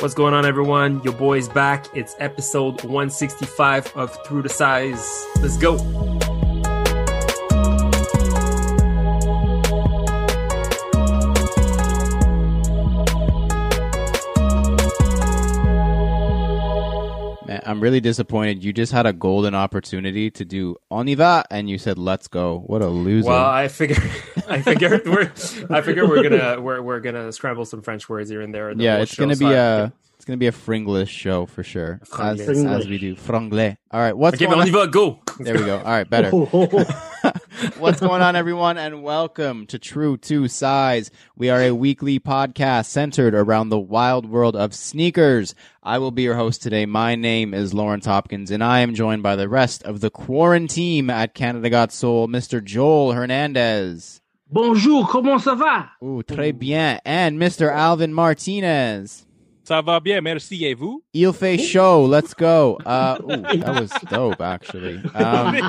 What's going on, everyone? Your boy's back. It's episode 165 of True to Size. Let's go. I'm really disappointed. You just had a golden opportunity to do on y va, and you said let's go. What a loser! Well, I figure, I figure we're, I figure we're gonna, we're, we're gonna scramble some French words here and there. the yeah, it's show, gonna so be I- a it's gonna be a Fringlish show for sure, as, as we do Franglais. All right, what's Okay, going on y va, go. There we go. All right, better. What's going on, everyone, and welcome to True to Size. We are a weekly podcast centered around the wild world of sneakers. I will be your host today. My name is Lawrence Hopkins, and I am joined by the rest of the quarantine at Canada Got Soul, Mr. Joel Hernandez. Bonjour, comment ça va? Ooh, très bien. And Mr. Alvin Martinez. Ça va bien, merci. Et vous? Il fait show. Let's go. Uh, ooh, that was dope, actually. Um,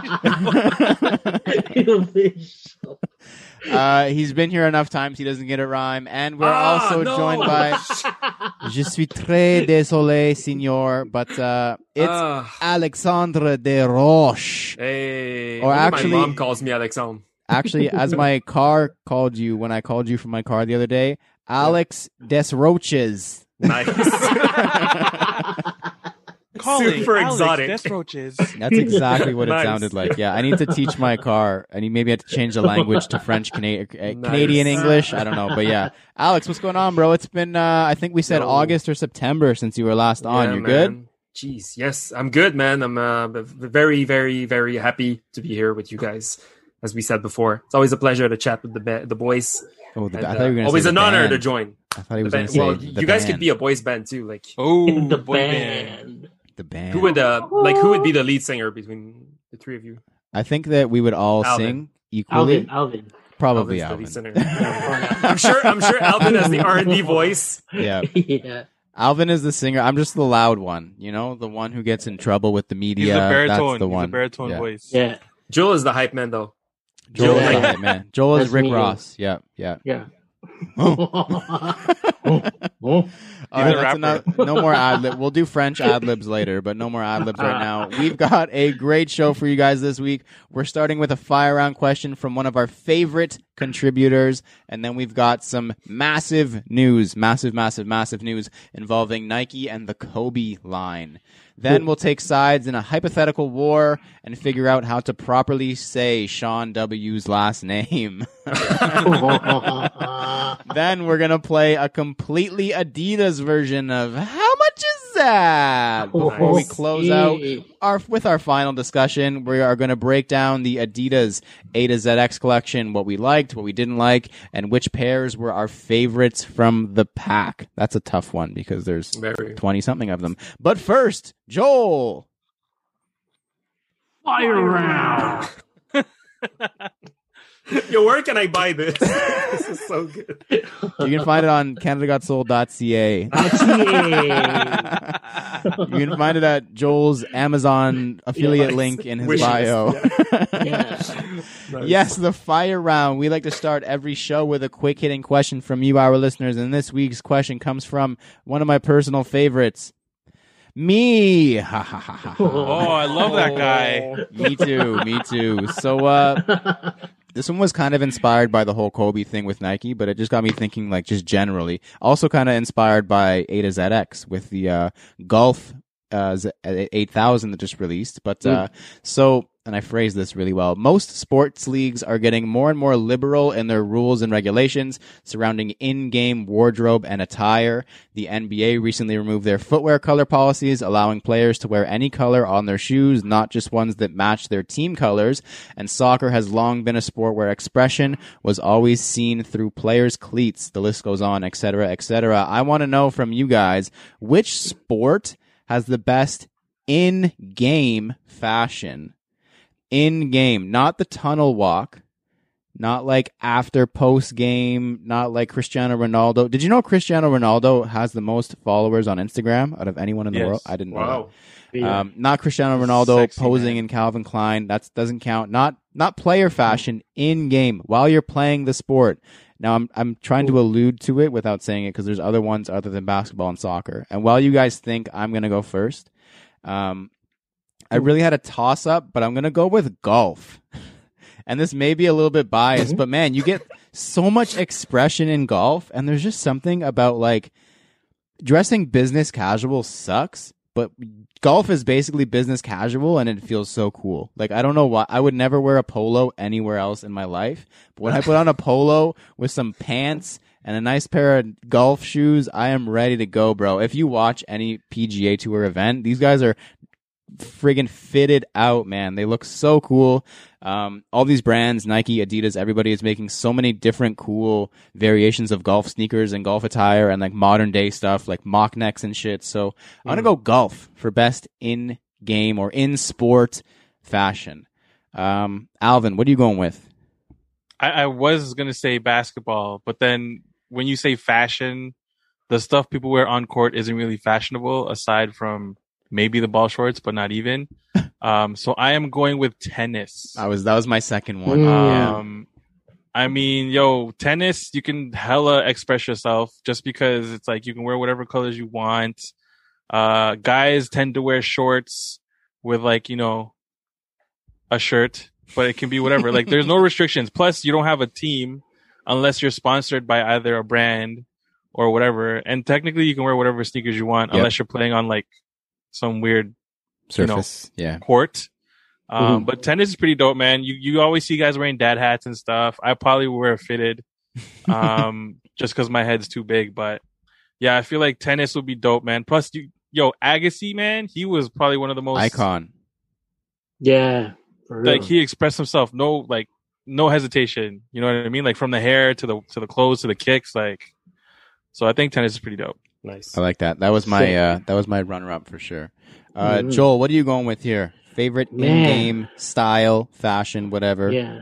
Uh, he's been here enough times. He doesn't get a rhyme, and we're Ah, also no. joined by. Je suis très désolé, signor, but uh, it's Ah, Alexandre de Roche. hey, Or actually- my mom calls me Alexandre. Actually, as my car called you when I called you from my car the other day, Alex Des Roches. Nice. Calling Super Alex exotic. Desroches. That's exactly what Nice. it sounded like. Yeah, I need to teach my car. I need maybe I have to change the language to French, Cana- uh, Canadian English. I don't know, but yeah, Alex, what's going on, bro? It's been uh, I think we said Yo. August or September since you were last on. Yeah, You're good. Jeez, yes, I'm good, man. I'm uh, very, very, very happy to be here with you guys. As we said before, it's always a pleasure to chat with the ba- the boys. Oh, the, And, I uh, thought you were always say an the honor to join. I thought he was going band. say Well, the you guys band. could be a boys band too. Like Oh, the boy band. band. the band. who would uh, like who would be the lead singer between the three of you? I think that we would all Alvin. sing equally. Alvin, Alvin. Probably Alvin's the Alvin. lead singer. I'm sure. I'm sure Alvin has the R and B voice. yeah, yeah. Alvin is the singer. I'm just the loud one. You know, the one who gets in trouble with the media. He's a baritone. That's the He's one. a baritone yeah. voice. Yeah. Joel is the hype man, though. Joel is Yeah. the hype man. Joel is Rick me. Ross. Yeah, yeah. Yeah. Oh. All He's right, a enough. No more ad lib. We'll do French ad libs later, but no more ad libs right ah. now. We've got a great show for you guys this week. We're starting with a fire round question from one of our favorite contributors, and then we've got some massive news, massive, massive, massive news involving Nike and the Kobe line. Then we'll take sides in a hypothetical war and figure out how to properly say Sean W's last name. then we're gonna play a completely Adidas version of How much is that? Before we close out our with our final discussion, we are going to break down the Adidas A to ZX collection, what we liked, what we didn't like, and which pairs were our favorites from the pack. That's a tough one because there's twenty something of them. But first, Joel. Fire round. Yo, where can I buy this? this is so good. You can find it on CanadaGotSold.ca. you can find it at Joel's Amazon affiliate Yes. link in his Wish list, bio. Yeah. Nice. Yes, the fire round. We like to start every show with a quick hitting question from you, our listeners. And this week's question comes from one of my personal favorites. Me. Ha ha ha ha. Oh. I love that guy. me too. Me too. So, uh, this one was kind of inspired by the whole Kobe thing with Nike, but it just got me thinking, like, just generally. Also, kind of inspired by A to ZX with the uh, Golf uh, 8000 that just released. But uh, so, and I phrased this really well. Most sports leagues are getting more and more liberal in their rules and regulations surrounding in-game wardrobe and attire. The NBA recently removed their footwear color policies, allowing players to wear any color on their shoes, not just ones that match their team colors. And soccer has long been a sport where expression was always seen through players' cleats. The list goes on, etc., etc. I want to know from you guys which sport has the best in-game fashion in game, not the tunnel walk, not like after post game, not like Cristiano Ronaldo. Did you know Cristiano Ronaldo has the most followers on Instagram out of anyone in the Yes. world? I didn't know that. Yeah. Um, not Cristiano Ronaldo Sexy posing man. in Calvin Klein. That doesn't count. Not not player fashion in game while you're playing the sport. Now I'm I'm trying to allude to it without saying it because there's other ones other than basketball and soccer. And while you guys think I'm gonna go first, um, I really had a toss up, but I'm gonna go with golf. and this may be a little bit biased, mm-hmm. but man, you get so much expression in golf, and there's just something about like dressing business casual sucks, but golf is basically business casual and it feels so cool. Like I don't know why I would never wear a polo anywhere else in my life, but when I put on a polo with some pants and a nice pair of golf shoes, I am ready to go, bro. If you watch any PGA Tour event, these guys are friggin' fitted out, man. They look so cool. Um, all these brands, Nike, Adidas, everybody is making so many different cool variations of golf sneakers and golf attire and like modern day stuff like mock necks and shit. So I'm gonna go golf for best in game or in sport fashion. Um, Alvin, what are you going with? I, I was gonna say basketball, but then when you say fashion, the stuff people wear on court isn't really fashionable aside from maybe the ball shorts, but not even. Um, so I am going with tennis. I was that was my second one. Mm. Yeah. Um, I mean, yo, tennis, you can hella express yourself just because it's like you can wear whatever colors you want. Uh, guys tend to wear shorts with like, you know, a shirt, but it can be whatever. like there's no restrictions. Plus you don't have a team unless you're sponsored by either a brand or whatever. And technically you can wear whatever sneakers you want Yep. unless you're playing on like some weird you know, Surface. yeah. court. Um, Mhm. but tennis is pretty dope, man. You you always see guys wearing dad hats and stuff. I probably wear a fitted, um, just because my head's too big. But yeah, I feel like tennis would be dope, man. Plus, you, yo, Agassi, man, he was probably one of the most Icon. Yeah. For real. Like he expressed himself, no like no hesitation. You know what I mean? Like from the hair to the to the clothes to the kicks, like. So I think tennis is pretty dope. Nice. I like that. That was my uh that was my runner up for sure. Uh Mhm. Joel, what are you going with here? Favorite in game style, fashion, whatever. yeah.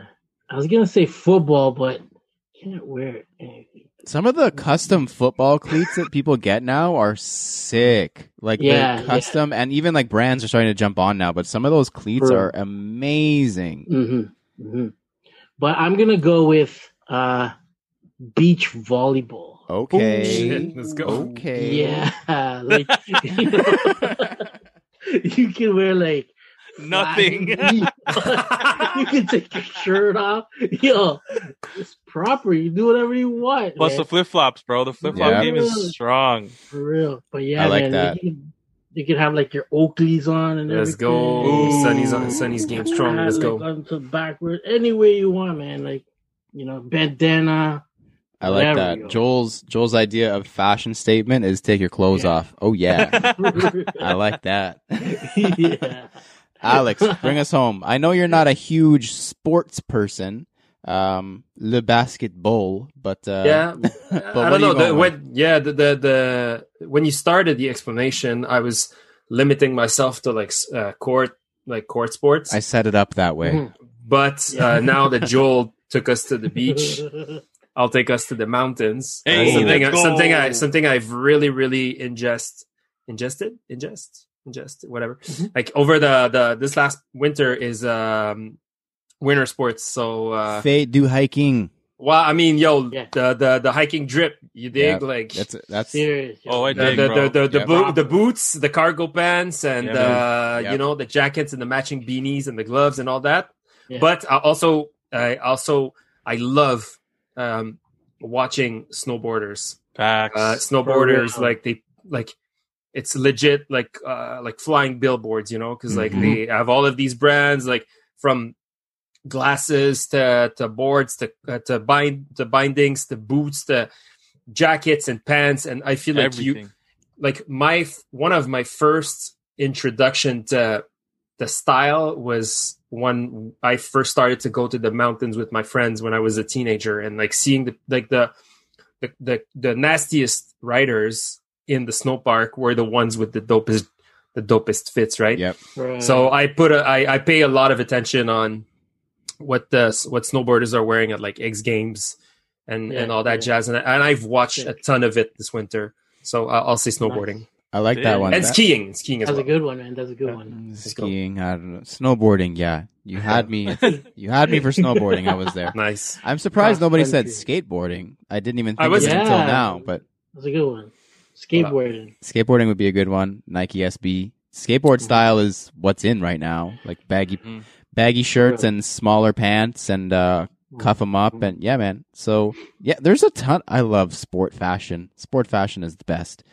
I was gonna say football, but I can't wear anything. Some of the custom football cleats that people get now are sick. Like Yeah, they're custom and even like brands are starting to jump on now, but some of those cleats True. are amazing. Mm-hmm. hmm But I'm gonna go with uh, beach volleyball. Okay. Shit, let's go. Okay. Yeah, like you can wear like Nothing. you can take your shirt off. Yo, it's proper. You do whatever you want. Plus man, the flip flops, bro. The flip flop Yeah. game is strong. for real. But yeah, I like man, that. You can, you can have like your Oakleys on and Let's everything. go. Ooh. Sunny's on Sunny's game strong. Let's like, go. On to backward, any way you want, man. Like you know, bandana. I like There that. Joel's Joel's idea of fashion statement is take your clothes Yeah. off. Oh yeah. I like that. yeah. Alex, bring us home. I know you're not a huge sports person, um, le basketball, but uh, yeah, but I don't know. The, when, yeah, the, the the when you started the explanation, I was limiting myself to like uh, court like court sports. I set it up that way. Mhm. but uh, now that Joel took us to the beach, I'll take us to the mountains. Uh, Hey, something, let's something I something I've really really ingest ingested ingest ingest whatever. Mhm. Like over the the this last winter is um winter sports. So uh Fate do hiking. well, I mean, yo, Yeah. the the the hiking drip. You dig Yeah, like That's that's Serious. yo. Oh, I the dig, the, bro. the, the, the, Yeah. boot, the boots, the cargo pants, and Yeah, uh, man. you know the jackets and the matching beanies and the gloves and all that. Yeah. But I also, I also, I love um, watching snowboarders. Facts. Uh, snowboarders real. like they like it's legit like uh, like flying billboards, you know, because like Mhm. they have all of these brands like from glasses to to boards to uh, to bind to bindings to boots to jackets and pants and i feel like you like my one of my first introduction to the style was when I first started to go to the mountains with my friends when I was a teenager and like seeing the like the the the, the nastiest riders in the snow park were the ones with the dopest the dopest fits, right? Yep. Right. So I put a I, I pay a lot of attention on what the what snowboarders are wearing at like X Games and Yeah, and all that yeah. jazz and and I've watched Yeah. a ton of it this winter. So I'll, I'll say snowboarding. I like that one. and That- skiing, skiing as That's well. a good one, man. That's a good one. skiing, I don't know. snowboarding. Yeah, you had me. You had me for snowboarding. I was there. Nice. I'm surprised Cross nobody said country. skateboarding. I didn't even I was- of it until now. But That's a good one. Skateboarding. skateboarding would be a good one. Nike SB skateboard style is what's in right now. Like baggy, Mhm. baggy shirts and smaller pants and uh, cuff them up and yeah, man. So yeah, there's a ton. I love sport fashion. Sport fashion is the best.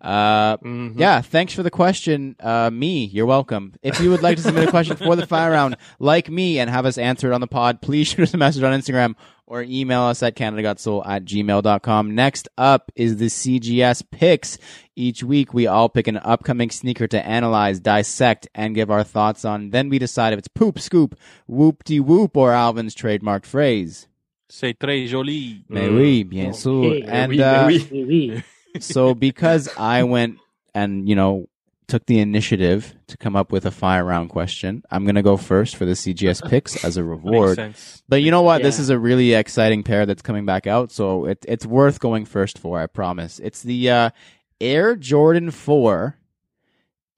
Uh, Mhm. yeah, thanks for the question. Uh, me, you're welcome. If you would like to submit a question for the fire round, like me, and have us answer it on the pod, please shoot us a message on Instagram or email us at canadagotssoul at gmail.com. Next up is the CGS picks. Each week, we all pick an upcoming sneaker to analyze, dissect, and give our thoughts on. Then we decide if it's poop, scoop, whoop de whoop, or Alvin's trademarked phrase. C'est très joli. Mais Mm. oui, bien sûr. Okay. And, uh, oui. Oui, oui. so because I went and you know took the initiative to come up with a fire round question, I'm gonna go first for the CGS picks as a Makes reward. sense. But you know what? This is a really exciting pair that's coming back out, so it, it's worth going first for. I promise. It's the uh, Air Jordan Four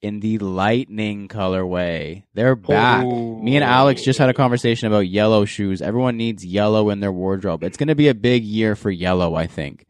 in the Lightning colorway. They're back. Me and Alex just had a conversation about yellow shoes. Everyone needs yellow in their wardrobe. It's going to be a big year for yellow, I think.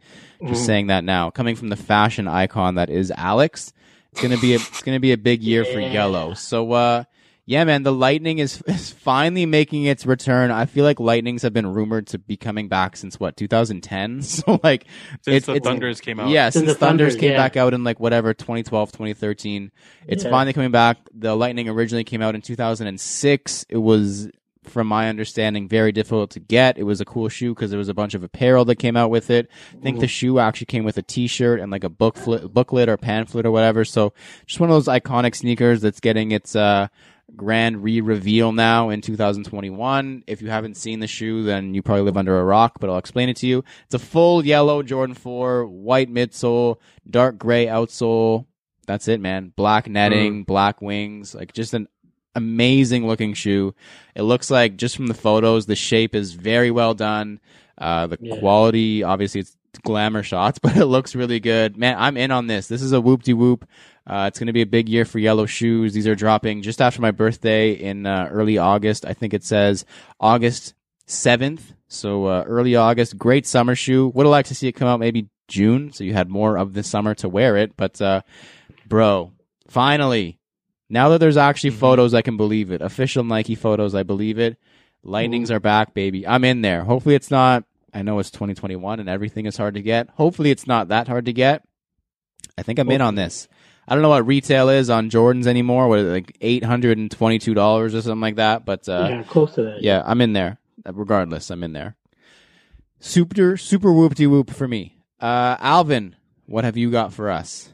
Just Mhm. saying that now. Coming from the fashion icon that is Alex, it's going to be a, it's going to be a big year for yellow. So uh yeah, man, the Lightning is, is finally making its return. I feel like Lightnings have been rumored to be coming back since what 2010. So like Since it's- the it's- Thunders came out. yeah, Since since the Thunders Thunders, came yeah. back out in like whatever 2012, 2013, it's Yeah. finally coming back. The Lightning originally came out in 2006. It was, from my understanding, very difficult to get. It was a cool shoe because there was a bunch of apparel that came out with it. I think the shoe actually came with a T-shirt and like a booklet, booklet or pamphlet or whatever. So just one of those iconic sneakers that's getting its uh, grand re-reveal now in 2021. If you haven't seen the shoe, then you probably live under a rock, but I'll explain it to you. It's a full yellow Jordan 4, white midsole, dark gray outsole. That's it, man. Black netting, black wings, like just an amazing looking shoe. It looks like just from the photos, the shape is very well done. Uh, the Yeah. quality, obviously, it's glamour shots, but it looks really good. Man, I'm in on this. This is a whoop de whoop. Uh, it's going to be a big year for yellow shoes. These are dropping just after my birthday in uh, early August. I think it says August 7th. So uh, early August. Great summer shoe. Would have liked to see it come out maybe June, so you had more of the summer to wear it. But uh, bro, finally, now that there's actually Mhm. photos, I can believe it. Official Nike photos, I believe it. Lightnings are back, baby. I'm in there. Hopefully, it's not. I know it's 2021 and everything is hard to get. Hopefully, it's not that hard to get. I think I'm in on this. I don't know what retail is on Jordans anymore. What is it, like eight hundred and twenty-two dollars or something like that? But uh, yeah, close to that. yeah, I'm in there. Regardless, I'm in there. Super, super whoop de whoop for me. Uh, Alvin, what have you got for us?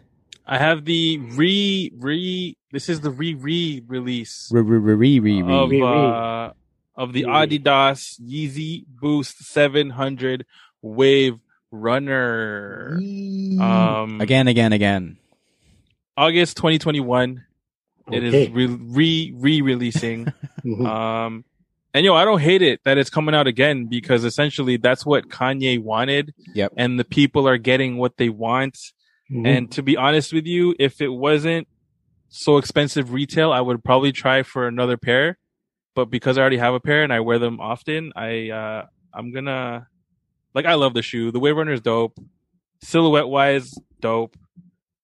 I have the re re. This is the re re release Re- re- re- re- re- of Re- re. uh, of the Re- re. Adidas Yeezy Boost 700 Wave Runner. Um, Again, again, again. August 2021. It Okay. is re re re releasing. Mhm. um, and yo, I don't hate it that it's coming out again because essentially that's what Kanye wanted, Yep. and the people are getting what they want. Mhm. And to be honest with you, if it wasn't so expensive retail, I would probably try for another pair. But because I already have a pair and I wear them often, I uh I'm gonna like I love the shoe. The Wave Runner is dope. Silhouette wise, dope.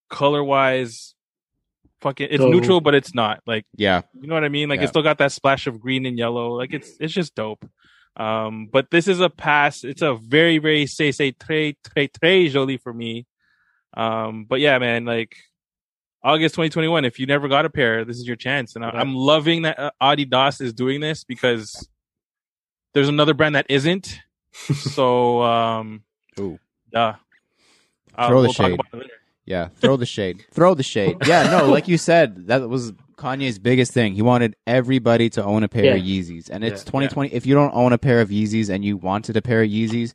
Color wise, fucking it's Dope. neutral, but it's not. Like Yeah. you know what I mean? Like Yeah. it's still got that splash of green and yellow. Like it's it's just dope. Um, but this is a pass. It's a very very say say très très très joli for me. Um, but yeah, man, like August 2021. If you never got a pair, this is your chance. And I, I'm loving that uh, Adidas is doing this because there's another brand that isn't. so um, Ooh. yeah. Uh, Throw the we'll talk shade. About it later. Yeah. Throw the shade. Throw the shade. Yeah. No, like you said, that was Kanye's biggest thing. He wanted everybody to own a pair of Yeezys. And it's Yeah. 2020. If you don't own a pair of Yeezys and you wanted a pair of Yeezys,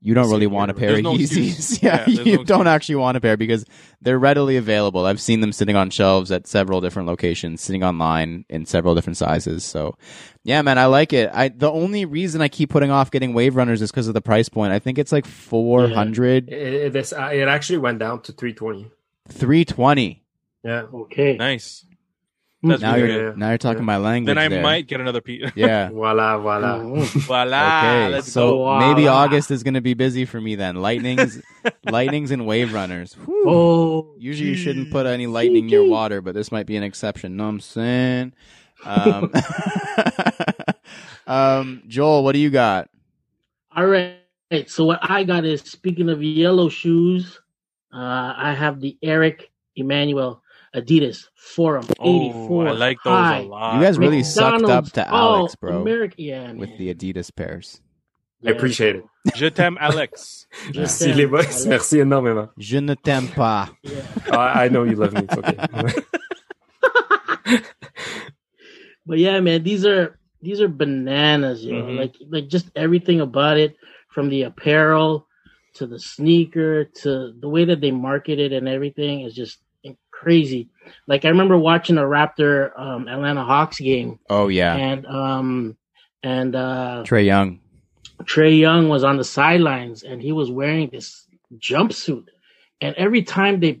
you don't really want a pair There's of no Yeezys. excuse. yeah, Yeah, you no don't excuse. actually want a pair because they're readily available. I've seen them sitting on shelves at several different locations, sitting online in several different sizes. So, yeah, man, I like it. I the only reason I keep putting off getting Wave Runners is because of the price point. I think it's like 400. It, it, this, uh, it actually went down to 320. Three twenty. Yeah. Okay. Nice. Hmm. That's Now really you're now you're talking Yeah. my language. Then I there. might get another piece. Yeah. Voila, voila. Voila. Okay, Let's so go. maybe Voila. August is going to be busy for me then. Lightnings, lightnings, and wave runners. Whew. Oh, Usually you shouldn't put any lightning near water, but this might be an exception. Know what I'm saying? Um, um, Joel, what do you got? All right. So what I got is speaking of yellow shoes, uh, I have the Eric Emanuel Adidas Forum Oh, 84. I like those high. a lot. You guys really bro. sucked up to Alex, bro, America, yeah, with the Adidas pairs. I appreciate it. Je t'aime, Alex. Just Merci les boys. like- Merci énormément. Je ne t'aime pas. yeah. I, I know you love me. It's okay. But yeah, man, these are these are bananas, you know. Mhm. Like like just everything about it, from the apparel to the sneaker to the way that they market it and everything is just crazy. Like I remember watching a Raptor um, Atlanta Hawks game, Oh yeah, and um and uh Trae Young. Trae Young was on the sidelines and he was wearing this jumpsuit. And every time they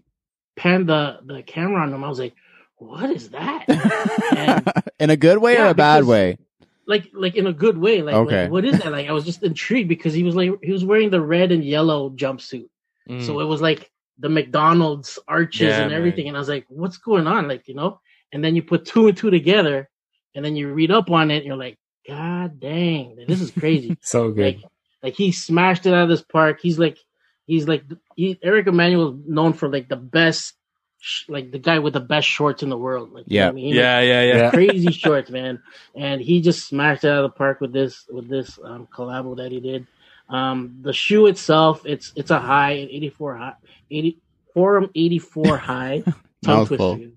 panned the, the camera on him, I was like, what is that? And- In a good way or a bad because- way? like like in a good way. Like, Okay. like, what is that? Like I was just intrigued because he was like he was wearing the red and yellow jumpsuit. Mm. So it was like the McDonald's arches Yeah, and everything. man. And I was like, what's going on? Like, you know? And then you put two and two together and then you read up on it and you're like, God dang, this is crazy. so good. like like he smashed it out of this park. He's like he's like he, Eric Emanuel is known for like the best sh- like the guy with the best shorts in the world. Like you know Yeah. I mean? yeah, yeah, yeah. Yeah. crazy shorts, man. And he just smashed it out of the park with this with this um, collabo that he did. Um, the shoe itself, it's it's a high, an 84 high, 80 Forum 84 high tongue Mouthful. twister.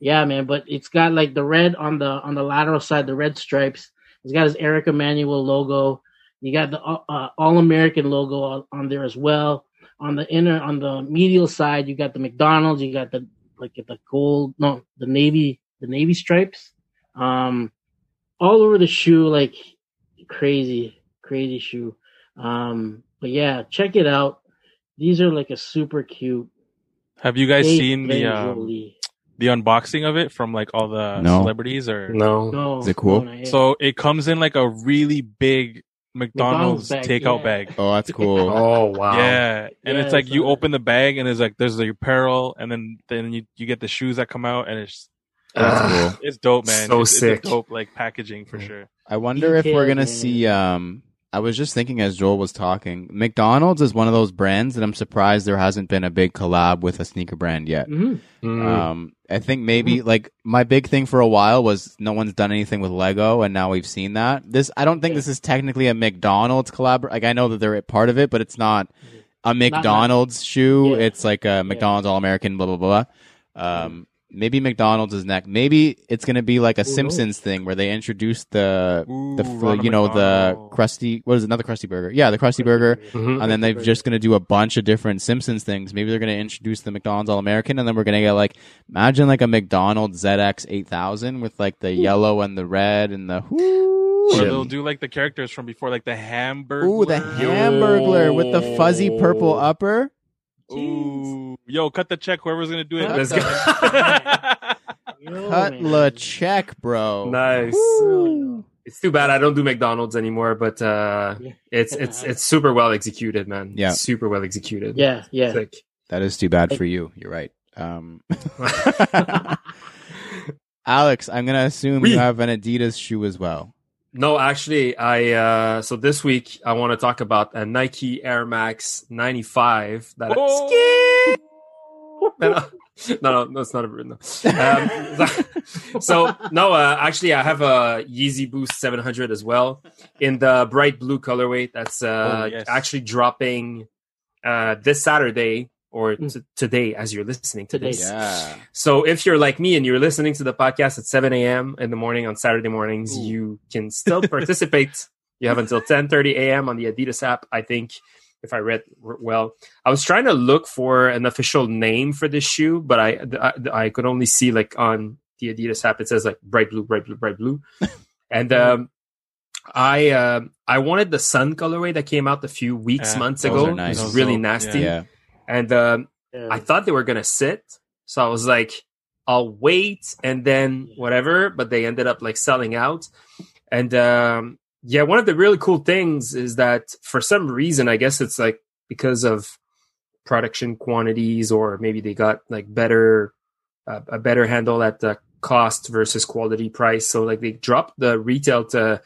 Yeah, man, but it's got like the red on the on the lateral side, the red stripes. It's got his Eric Emanuel logo. You got the uh, All American logo on, on there as well. On the inner, on the medial side, you got the McDonald's. You got the like the gold, no, the navy, the navy stripes. Um, all over the shoe, like crazy, crazy shoe. Um, but yeah, check it out. These are like a super cute. Have you guys seen the um, the unboxing of it from like all the No. celebrities or No. No, Is it cool? no, so it comes in like a really big McDonald's, McDonald's bag, takeout yeah. bag. Oh, that's cool. Oh wow. Yeah, and Yeah, it's like I you open the bag and it's like there's the apparel and then then you, you get the shoes that come out and it's That's Ah, cool. it's dope, man. So it's, sick. It's a dope like packaging for sure. I wonder if we're gonna man. see. Um, I was just thinking as Joel was talking, McDonald's is one of those brands that I'm surprised there hasn't been a big collab with a sneaker brand yet. Mhm. mm, Um, I think maybe like my big thing for a while was no one's done anything with Lego, and now we've seen that. This I don't think Yeah. this is technically a McDonald's collab. Like I know that they're a part of it, but it's not a McDonald's shoe. Yeah. It's like a McDonald's All American. Blah blah blah. Um, maybe McDonald's is next. Maybe it's gonna be like a Who Simpsons thing where they introduce the the Ooh, f- Ronald you know the crusty what is it, another Krusty Burger? Yeah, the Krusty Burger mhm. and then they're just going to do a bunch of different Simpsons things. Maybe they're going to introduce the McDonald's All American, and then we're going to get like imagine like a McDonald's ZX eight thousand with like the yellow and the red and the Or whoo. they'll do like the characters from before, like the hamburger. Ooh, the hamburger with the fuzzy purple upper. Ooh, yo, cut the check. Whoever's gonna do it. Let's Yo, Cut the check, bro. Nice. Woo. It's too bad I don't do McDonald's anymore, but uh, it's it's it's super well executed, man. Yeah. super well executed. Yeah, yeah. Sick. That is too bad for you. You're right. Um, Alex, I'm gonna assume Oui. you have an Adidas shoe as well. No, actually, I uh so this week I want to talk about a Nike Air Max 95 that Oh. no, no, no, no, it's not a no. Um, so no, uh, actually, I have a Yeezy Boost 700 as well in the bright blue colorway. That's uh Oh, yes. actually dropping uh this Saturday or Mm. t- today as you're listening to Today. this. Yeah. So if you're like me and you're listening to the podcast at 7 a.m. in the morning on Saturday mornings, Ooh. you can still participate. you have until 10:30 a.m. on the Adidas app. I think if I read well, I was trying to look for an official name for this shoe, but I I, I could only see like on the Adidas app it says like bright blue, bright blue, bright blue, and um. I uh, I wanted the sun colorway that came out a few weeks Yeah, months ago. are nice. It was really dope, nasty, Yeah. And um, Yeah. I thought they were gonna sit, So I was like, I'll wait and then whatever. But they ended up like selling out. And um, yeah, one of the really cool things is that for some reason, I guess it's like because of production quantities, or maybe they got like better uh, a better handle at the cost versus quality price. So like they dropped the retail to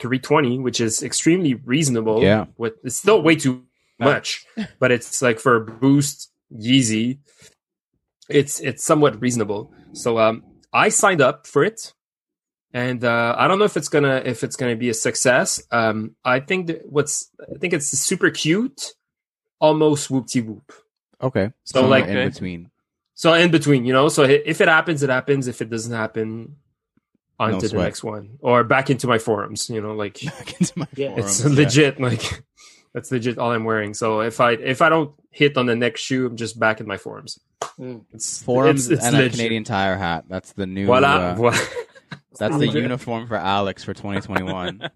320, which is extremely reasonable. Yeah. With it's still way too much, but it's like for Boost Yeezy, it's it's somewhat reasonable. So um I signed up for it. And uh, I don't know if it's gonna if it's gonna be a success. Um, I think that what's I think it's super cute, almost whoopty whoop. Okay. So, Somewhere like- in between. So in between, you know. So if it happens, it happens. If it doesn't happen, on No to the next one or back into my forums. You know, like Back into my Yeah. it's forums, yeah. legit. Like that's legit all I'm wearing. So if I if I don't hit on the next shoe, I'm just back in my forums. Mm. It's Forums it's, it's and a. Canadian Tire hat. That's the new. Voila. uh, voila. that's the uniform for Alex for 2021.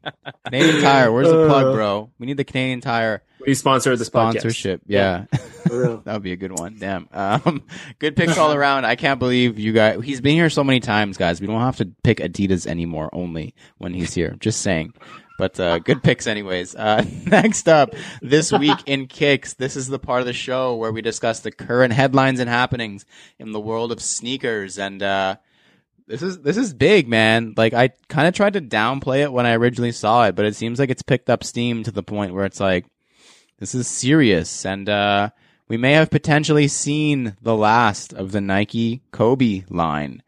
Canadian Tire. Where's the plug, Uh, bro? We need the Canadian Tire We sponsor this podcast. sponsorship. Yeah. That would be a good one. Damn. Um, good picks all around. I can't believe you guys. He's been here so many times, guys. We don't have to pick Adidas anymore. Only when he's here. Just saying. But uh, good picks, anyways. Uh, next up, this week in kicks. This is the part of the show where we discuss the current headlines and happenings in the world of sneakers. And uh, this is this is big, man. Like I kind of tried to downplay it when I originally saw it, but it seems like it's picked up steam to the point where it's like this is serious and uh we may have potentially seen the last of the Nike Kobe line.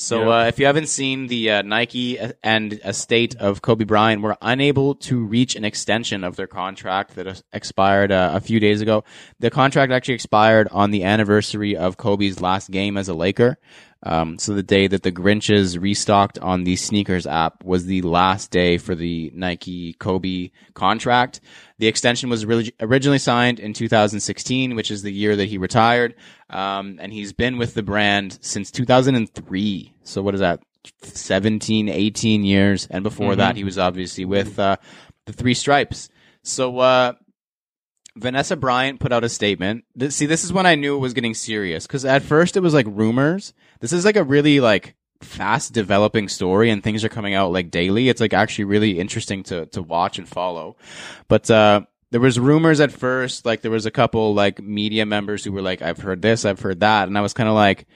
So Yeah. uh, if you haven't seen the uh, Nike and estate of Kobe Bryant, were unable to reach an extension of their contract that expired uh, a few days ago. The contract actually expired on the anniversary of Kobe's last game as a Laker. Um, so the day that the Grinches restocked on the sneakers app was the last day for the Nike Kobe contract. The extension was originally signed in 2016, which is the year that he retired. Um, and he's been with the brand since 2003. So what is that? 17, 18 years. And before Mhm. that, he was obviously with, uh, the three stripes. So, uh, Vanessa Bryant put out a statement. See, this is when I knew it was getting serious because at first it was like rumors. This is like a really like fast developing story and things are coming out like daily. It's like actually really interesting to to watch and follow. But uh there was rumors at first, like there was a couple like media members who were like, I've heard this, I've heard that, and I was kind of like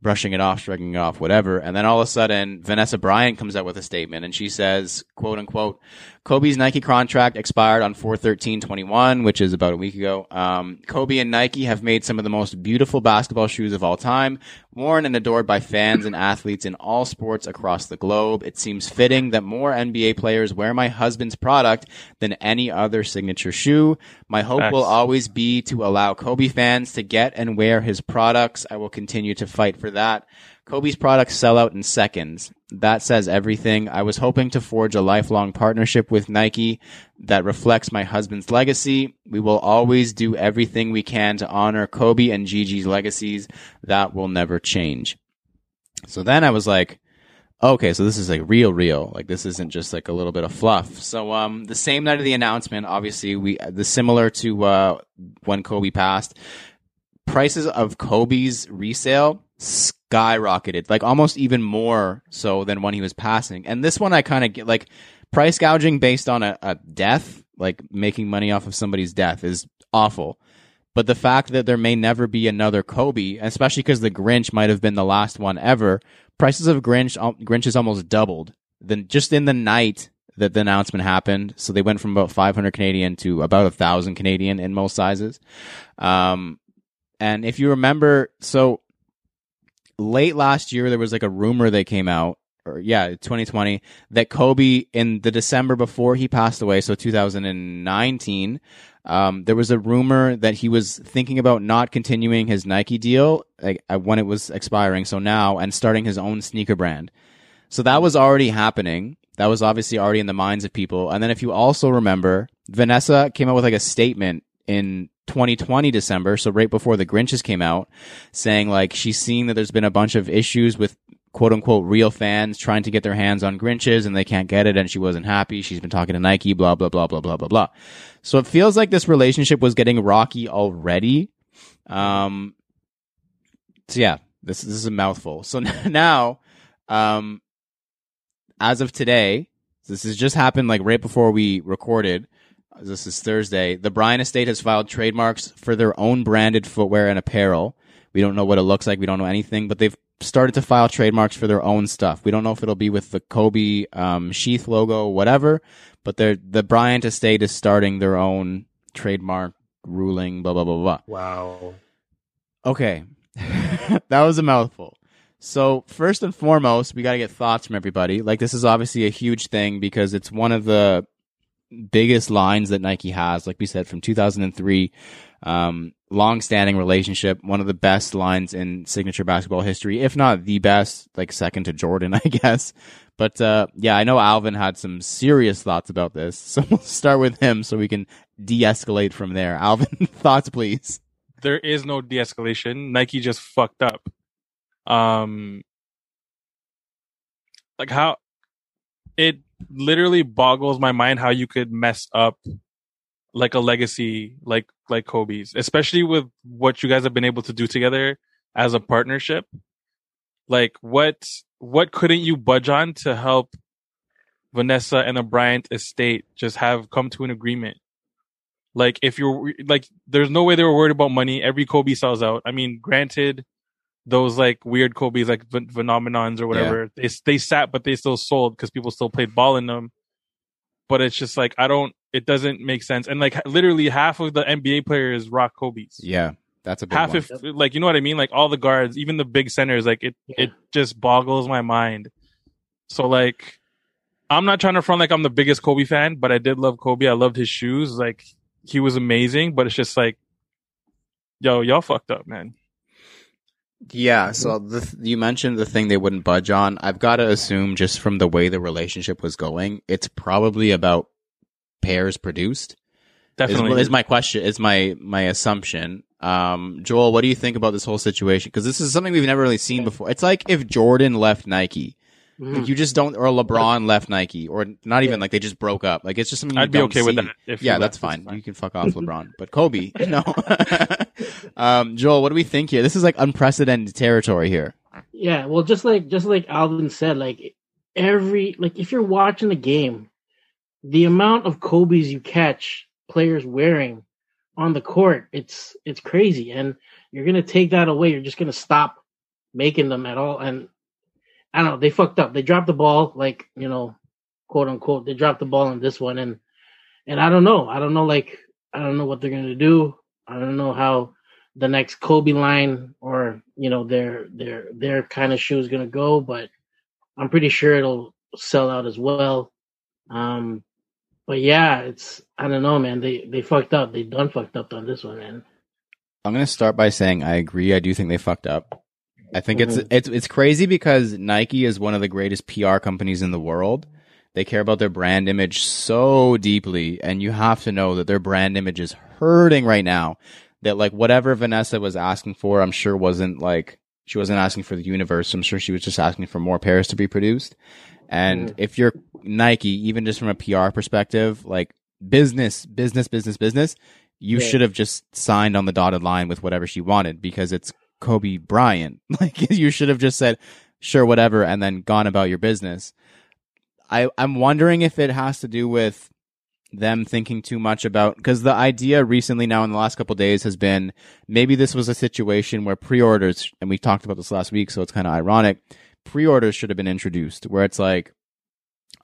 brushing it off, shrugging it off, whatever. And then all of a sudden, Vanessa Bryant comes out with a statement and she says, quote unquote, Kobe's Nike contract expired on 41321, which is about a week ago. Um, Kobe and Nike have made some of the most beautiful basketball shoes of all time, worn and adored by fans and athletes in all sports across the globe. It seems fitting that more NBA players wear my husband's product than any other signature shoe. My hope will always be to allow Kobe fans to get and wear his products. I will continue to fight for that. Kobe's products sell out in seconds. That says everything. I was hoping to forge a lifelong partnership with Nike that reflects my husband's legacy. We will always do everything we can to honor Kobe and Gigi's legacies. That will never change. So then I was like, okay, so this is like real, real. Like this isn't just like a little bit of fluff. So um, the same night of the announcement, obviously we the similar to uh, when Kobe passed, prices of Kobe's resale skyrocketed, like almost even more so than when he was passing. And this one I kind of get like price gouging based on a, a death, like making money off of somebody's death is awful. But the fact that there may never be another Kobe, especially because the Grinch might have been the last one ever, prices of Grinch Grinch almost doubled. Then just in the night that the announcement happened, so they went from about 500 Canadian to about a thousand Canadian in most sizes. Um, and if you remember, so late last year there was like a rumor that came out, or yeah, 2020, that Kobe in the December before he passed away, so 2019. Um, there was a rumor that he was thinking about not continuing his Nike deal like, uh, when it was expiring, so now, and starting his own sneaker brand. So that was already happening. That was obviously already in the minds of people. And then if you also remember, Vanessa came out with like a statement in 2020 December, so right before the Grinches came out, saying like she's seeing that there's been a bunch of issues with quote unquote real fans trying to get their hands on Grinches and they can't get it and she wasn't happy. She's been talking to Nike, blah, blah, blah, blah, blah, blah, blah. So it feels like this relationship was getting rocky already. Um, so yeah, This, this is a mouthful. So now, um, as of today, this has just happened like right before we recorded. This is Thursday. The Bryant estate has filed trademarks for their own branded footwear and apparel. We don't know what it looks like. We don't know anything, but they've started to file trademarks for their own stuff. We don't know if it'll be with the Kobe um, sheath logo, whatever. But they're, the Bryant estate is starting their own trademark ruling. Blah blah blah blah. Wow. Okay, that was a mouthful. So first and foremost, we got to get thoughts from everybody. Like this is obviously a huge thing because it's one of the biggest lines that Nike has. Like we said, from 2003, um, long-standing relationship, one of the best lines in signature basketball history, if not the best, like second to Jordan, I guess. But uh, yeah, I know Alvin had some serious thoughts about this, so we'll start with him so we can de-escalate from there. Alvin, thoughts, please. There is no de-escalation. Nike just fucked up. Um, like how it literally boggles my mind how you could mess up like a legacy like like Kobe's, especially with what you guys have been able to do together as a partnership. Like what what couldn't you budge on to help Vanessa and the Bryant estate just have come to an agreement? Like if you're like there's no way they were worried about money. Every Kobe sells out. I mean, granted, those like weird Kobe's like ph- phenomenons or whatever. They they sat, but they still sold because people still played ball in them. But it's just like I don't. It doesn't make sense. And like literally half of the NBA players rock Kobe's. Yeah, that's a big half one. if like you know what I mean. Like all the guards, even the big centers. Like it Yeah. it just boggles my mind. So like. I'm not trying to front like I'm the biggest Kobe fan, but I did love Kobe. I loved his shoes. Like he was amazing, but it's just like, yo, y'all fucked up, man. Yeah, so the th- you mentioned the thing they wouldn't budge on. I've got to assume just from the way the relationship was going, it's probably about pairs produced. Is, Definitely. is my question is my my assumption. Um, Joel, what do you think about this whole situation? Because this is something we've never really seen before. It's like if Jordan left Nike, Mhm. like you just don't, or LeBron left Nike, or not even like they just broke up. Like it's just something I'd be okay with that. Yeah, that's it's fine. You can fuck off, LeBron. But Kobe, no. um, Joel, what do we think here? This is like unprecedented territory here. Yeah, well, just like just like Alvin said, like every like if you're watching the game, the amount of Kobe's you catch players wearing on the court, it's it's crazy, and you're gonna take that away. You're just gonna stop making them at all, and I don't know. They fucked up. They dropped the ball, like you know, quote unquote. They dropped the ball on this one, and and I don't know. I don't know. Like I don't know what they're gonna do. I don't know how the next Kobe line or you know their their their kind of shoe is gonna go, but I'm pretty sure it'll sell out as well. Um, but yeah, it's I don't know, man. They they fucked up. They done fucked up on this one, man. I'm gonna start by saying I agree. I do think they fucked up. I think it's Mhm. it's it's crazy because Nike is one of the greatest PR companies in the world. They care about their brand image so deeply, and you have to know that their brand image is hurting right now. That like whatever Vanessa was asking for, I'm sure wasn't like she wasn't asking for the universe. I'm sure she was just asking for more pairs to be produced. And Mhm. if you're Nike, even just from a PR perspective, like business, business, business, business, you Yeah. should have just signed on the dotted line with whatever she wanted because it's Kobe Bryant. Like you should have just said, sure, whatever, and then gone about your business. I, I'm wondering if it has to do with them thinking too much about because the idea recently now in the last couple days has been maybe this was a situation where pre-orders and we talked about this last week so it's kind of ironic pre-orders should have been introduced where it's like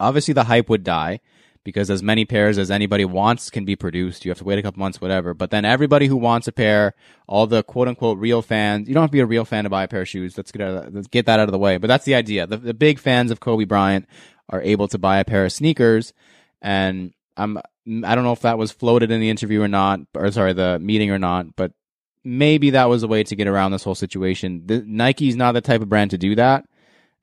obviously the hype would die because as many pairs as anybody wants can be produced. You have to wait a couple months, whatever. But then everybody who wants a pair, all the quote unquote real fans, you don't have to be a real fan to buy a pair of shoes. Let's get, out of, let's get that out of the way. But that's the idea. The, the big fans of Kobe Bryant are able to buy a pair of sneakers. And I'm, I don't know if that was floated in the interview or not, or sorry, the meeting or not, but maybe that was a way to get around this whole situation. The, Nike's not the type of brand to do that.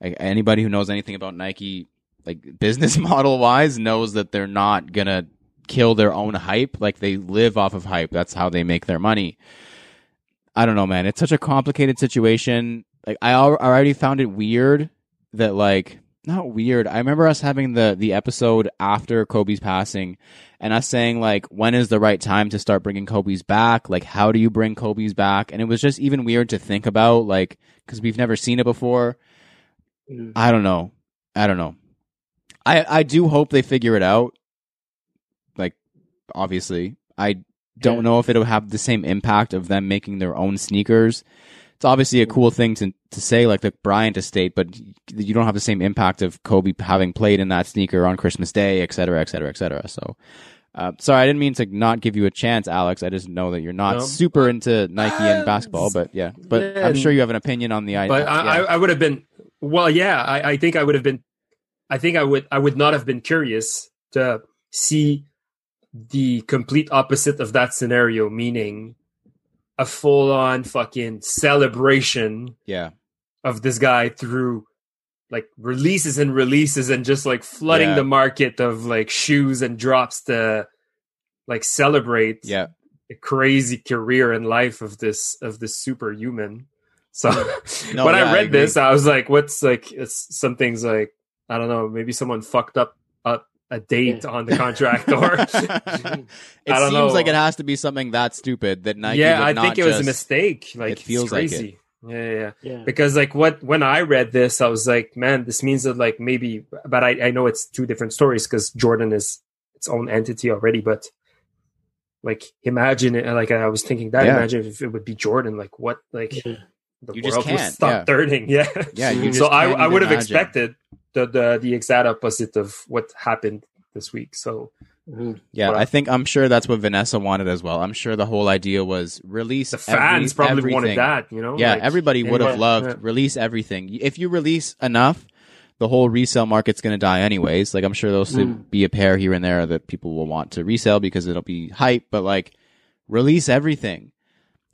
Like, anybody who knows anything about Nike like business model wise knows that they're not gonna kill their own hype like they live off of hype that's how they make their money i don't know man it's such a complicated situation like i already found it weird that like not weird. I remember us having the the episode after Kobe's passing, and us saying like, when is the right time to start bringing Kobe's back? Like, how do you bring Kobe's back? And it was just even weird to think about, like, because we've never seen it before. Mm. I don't know. I don't know. I I do hope they figure it out. Like, obviously, I don't Yeah. know if it'll have the same impact of them making their own sneakers. It's obviously a cool thing to to say, like the Bryant estate, but you don't have the same impact of Kobe having played in that sneaker on Christmas Day, et cetera, et cetera, et cetera. So, uh, sorry, I didn't mean to not give you a chance, Alex. I just know that you're not No. super into Nike and Uh, basketball, but yeah, but yeah, I'm sure you have an opinion on the idea. but I, I, I would have been well yeah I, I think i would have been i think i would i would not have been curious to see the complete opposite of that scenario meaning a full-on fucking celebration yeah, of this guy through like releases and releases and just like flooding Yeah. the market of like shoes and drops to like celebrate yeah. a crazy career and life of this of this superhuman. So No, when yeah, I I read agree. this, I was like, "What's like?" It's some things like I don't know. Maybe someone fucked up a, a date on the contract, or it I don't seems know. like it has to be something that stupid that Nike. yeah, would I not think it was a mistake. Like it feels it's like it. crazy. Yeah, yeah, yeah. Yeah. Because like what when I read this, I was like, man, this means that like maybe, but I I know it's two different stories because Jordan is its own entity already, but. Like imagine it. Like I was thinking that. Yeah. Imagine if it would be Jordan. Like what? Like Yeah. the You world would can't, stop yeah. turning. Yeah. Yeah, you just so I I would have expected the, the the exact opposite of what happened this week. So Mhm. Yeah, I think I'm sure that's what Vanessa wanted as well. I'm sure the whole idea was release the fans every- probably everything. wanted that. You know. Yeah, Like, everybody would have loved yeah. release everything. If you release enough, the whole resale market's going to die anyways. Like I'm sure there'll Mm. be a pair here and there that people will want to resell because it'll be hype. But like, release everything.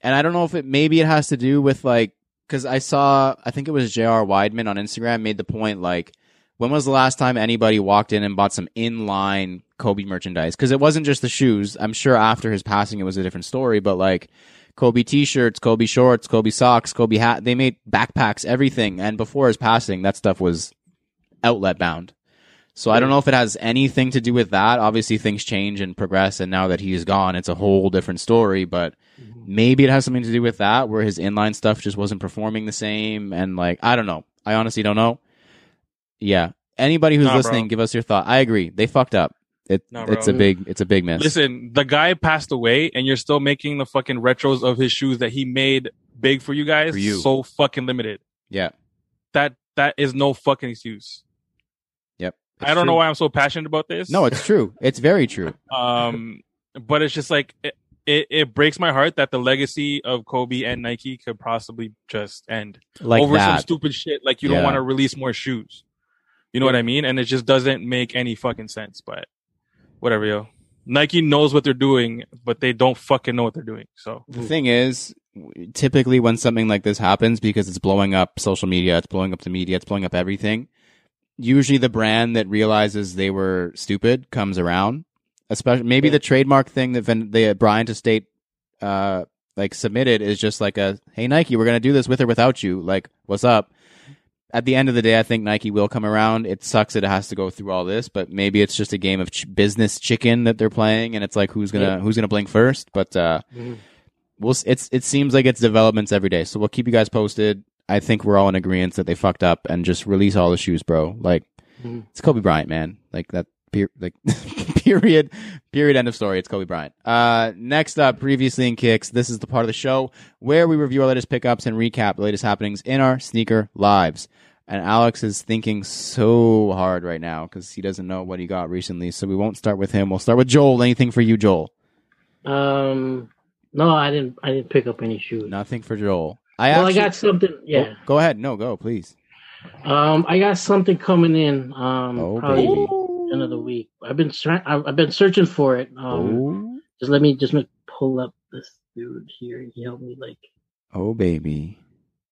And I don't know if it maybe it has to do with like because I saw I think it was J.R. Weidman on Instagram made the point like when was the last time anybody walked in and bought some inline Kobe merchandise? Because it wasn't just the shoes. I'm sure after his passing, it was a different story. But like Kobe t-shirts, Kobe shorts, Kobe socks, Kobe hat. They made backpacks, everything. And before his passing, that stuff was outlet bound. So I don't know if it has anything to do with that. Obviously, things change and progress, and now that he's gone, it's a whole different story. But mm-hmm. maybe it has something to do with that, where his inline stuff just wasn't performing the same. And like, I don't know. I honestly don't know. Yeah. Anybody who's Nah, listening, bro. give us your thought. I agree. They fucked up. It, Nah, it's bro. a big, it's a big miss. Listen, the guy passed away, and you're still making the fucking retros of his shoes that he made big for you guys. For you. so fucking limited. Yeah. That that is no fucking excuse. Yep. I don't know why I'm so passionate about this. No, it's true. It's very true. um, but it's just like it, it, it breaks my heart that the legacy of Kobe and Nike could possibly just end Like over some that. stupid shit. Like you Yeah. don't want to release more shoes. You know what I mean? And it just doesn't make any fucking sense. But whatever, yo. Nike knows what they're doing, but they don't fucking know what they're doing. So The thing is, typically when something like this happens, because it's blowing up social media, it's blowing up the media, it's blowing up everything. Usually, the brand that realizes they were stupid comes around. Especially, maybe Yeah. the trademark thing that the Bryant Estate, uh, like submitted is just like a, "Hey Nike, we're gonna do this with or without you." Like, what's up? At the end of the day, I think Nike will come around. It sucks that it has to go through all this, but maybe it's just a game of ch- business chicken that they're playing, and it's like who's gonna Yeah. who's gonna blink first. But uh, Mhm. we'll it's it seems like it's developments every day so we'll keep you guys posted i think we're all in agreement that they fucked up and just release all the shoes bro like Mhm. it's kobe bryant man like that like period period end of story it's kobe bryant uh next up previously in kicks this is the part of the show where we review our latest pickups and recap the latest happenings in our sneaker lives and alex is thinking so hard right now because he doesn't know what he got recently so we won't start with him we'll start with joel anything for you joel Um, no, I didn't. I didn't pick up any shoes. nothing for joel i well, actually I got something. Yeah. Go, go ahead. No, go please. Um, I got something coming in. Um, Oh, probably baby. End of the week. I've been. I've I've been searching for it. Um, oh, just let me just make, pull up this dude here. He helped me like. oh, baby.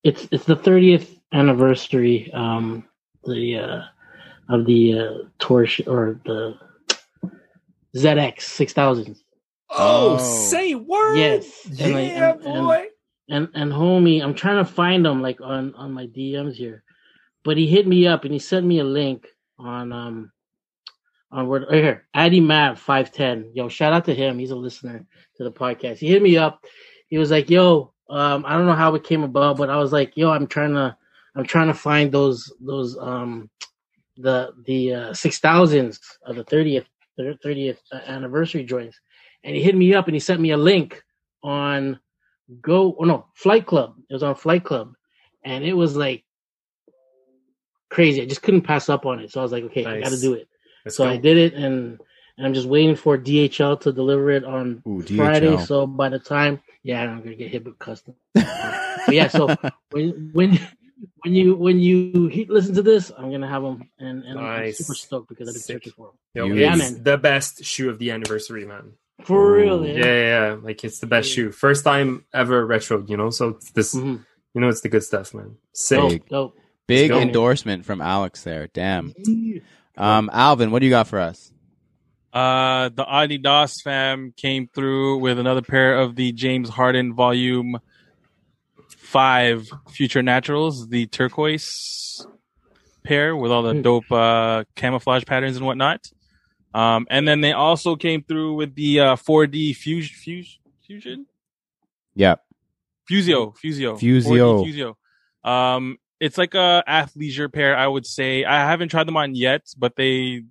It's it's the 30th anniversary. Um, the uh of the uh tour sh- or the ZX 6000. Oh, Oh. say word. Yes. Yeah, And, like, and- and- boy. and and homie, I'm trying to find him like on on my DMs here, but he hit me up and he sent me a link on um on where right here Addy Mav five ten. Yo, shout out to him. He's a listener to the podcast. He hit me up. He was like, "Yo, um, I don't know how it came about, but I was like, yo, I'm trying to I'm trying to find those those um the the uh, six thousands of the thirtieth thirtieth anniversary joints." And he hit me up and he sent me a link on Go. Oh no, Flight Club. It was on Flight Club, and it was like crazy. I just couldn't pass up on it. So I was like, okay, I got to do it. Let's so go. I did it, and and I'm just waiting for DHL to deliver it on Ooh, Friday. So by the time, yeah, I'm gonna get hit with custom. But yeah, so when when when you when you he- listen to this, I'm gonna have them, and, and I'm super stoked because I've been Sick. searching for them. Yo, Yeah, man. the best shoe of the anniversary, man. For real, Ooh. Yeah, yeah, yeah. Like it's the best Yeah. shoe. First time ever retro, you know. So it's this, hmm you know, it's the good stuff, man. Sick. Big. Dope, dope. Big go. endorsement from Alex there. Damn. Um, Alvin, what do you got for us? Uh, the Adidas fam came through with another pair of the James Harden Volume Five Future Naturals, the turquoise pair with all the Hmm. dope uh, camouflage patterns and whatnot. Um, and then they also came through with the uh, 4D Fusion, Fusion, Fusion, Yep. Fusio, Fusio, Fusio. 4D Fusio. Um, it's like a athleisure pair, I would say. I haven't tried them on yet, but they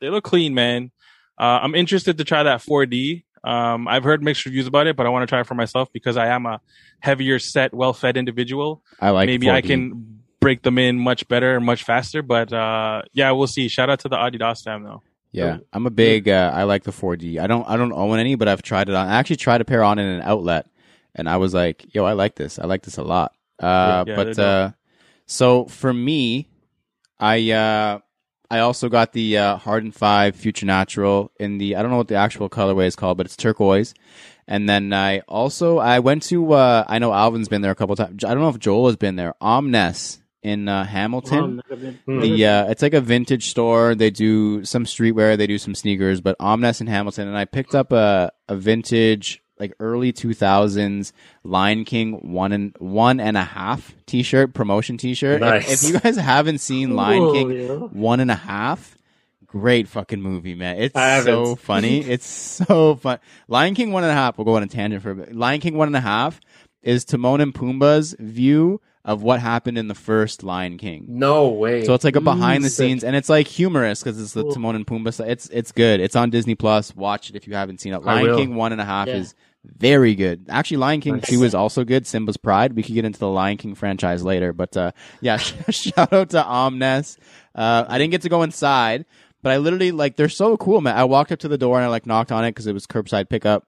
they look clean, man. Uh, I'm interested to try that 4D. Um, I've heard mixed reviews about it, but I want to try it for myself because I am a heavier set, well fed individual. I like Maybe I 4D. can break them in much better and much faster. But uh, yeah, we'll see. Shout out to the Adidas fam though. Yeah, I'm a big. Uh, I like the 4D. I don't. I don't own any, but I've tried it on. I actually tried a pair on in an outlet, and I was like, "Yo, I like this. I like this a lot." Uh, Yeah, but uh, so for me, I uh, I also got the uh, Harden Five Future Natural in the. I don't know what the actual colorway is called, but it's turquoise. And then I also I went to. Uh, I know Alvin's been there a couple times. I don't know if Joel has been there. Omnes in uh, Hamilton. Mm-hmm. The uh, it's like a vintage store. They do some streetwear. They do some sneakers. But Omnes in Hamilton, and I picked up a a vintage like early two thousands Lion King one and one and a half t shirt promotion t shirt. If, Nice. if you guys haven't seen Lion King yeah. one and a half. Great fucking movie, man. It's so funny. It's so fun. Lion King one and a half. We'll go on a tangent for a bit. Lion King one and a half is Timon and Pumbaa's view of what happened in the first Lion King. No way. So it's like a behind the scenes, and it's like humorous because it's the. Timon and Pumbaa. It's it's good. It's on Disney Plus. Watch it if you haven't seen it. Lion. King one and a half Yeah. is very good. Actually, Lion King Nice. two is also good. Simba's Pride. We could get into the Lion King franchise later, but uh, yeah, shout out to Omnes. Uh, I didn't get to go inside, but I literally like they're so cool, man. I walked up to the door and I like knocked on it because it was curbside pickup.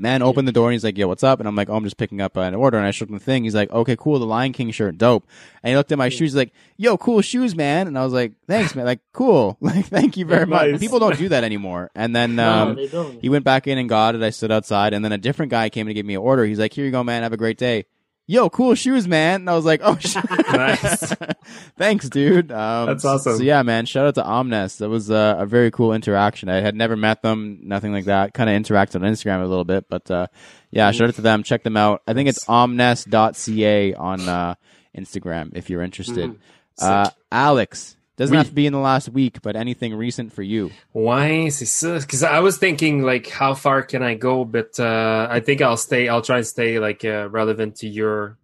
Man opened the door and he's like, "Yo, what's up?" And I'm like, "Oh, I'm just picking up an order." And I showed him the thing. He's like, "Okay, cool. The Lion King shirt, dope." And he looked at my shoes. He's like, "Yo, cool shoes, man." And I was like, "Thanks, man. Like, cool. Like, thank you very much." People don't do that anymore. And then um, they don't. he went back in and got it. I stood outside, and then a different guy came to give me an order. He's like, "Here you go, man. Have a great day." Yo, cool shoes, man. And I was like, "Oh, shit. Nice. thanks, dude." Um, That's awesome. So yeah, man. Shout out to Omnes. That was uh, a very cool interaction. I had never met them, nothing like that. Kind of interacted on Instagram a little bit, but uh, yeah, shout out to them. Check them out. I think it's omnes.ca on uh, Instagram if you're interested. Mhm. Uh, Alex doesn't Oui. have to be in the last week, but anything recent for you? Why? C'est ça. Because I was thinking, like, how far can I go? But uh, I think I'll stay. I'll try and stay like uh, relevant to your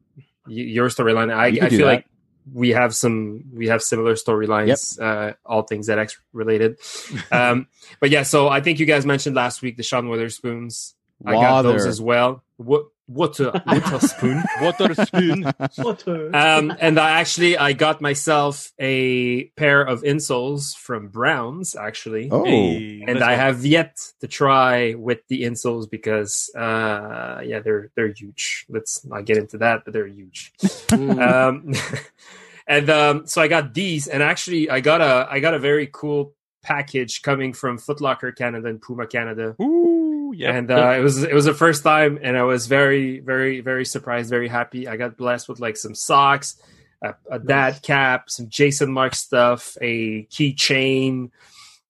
your storyline. I, I feel that. like we have some we have similar storylines. Uh, all things ZX related. um, but yeah, so I think you guys mentioned last week the Sean Witherspoons. I got those as well. What what a Witherspoon. Water spoon. What a- um, and I actually I got myself a pair of insoles from Browns actually Oh, Hey, and I go. have yet to try with the insoles because, uh, yeah, they're they're huge. Let's not get into that, but they're huge. Mm. um, and um, so I got these, and actually, I got a I got a very cool package coming from Footlocker Canada and Puma Canada, Ooh, yeah. and uh, it was it was the first time, and I was very very very surprised, very happy. I got blessed with like some socks. A, a dad cap, some Jason Markk stuff, a keychain,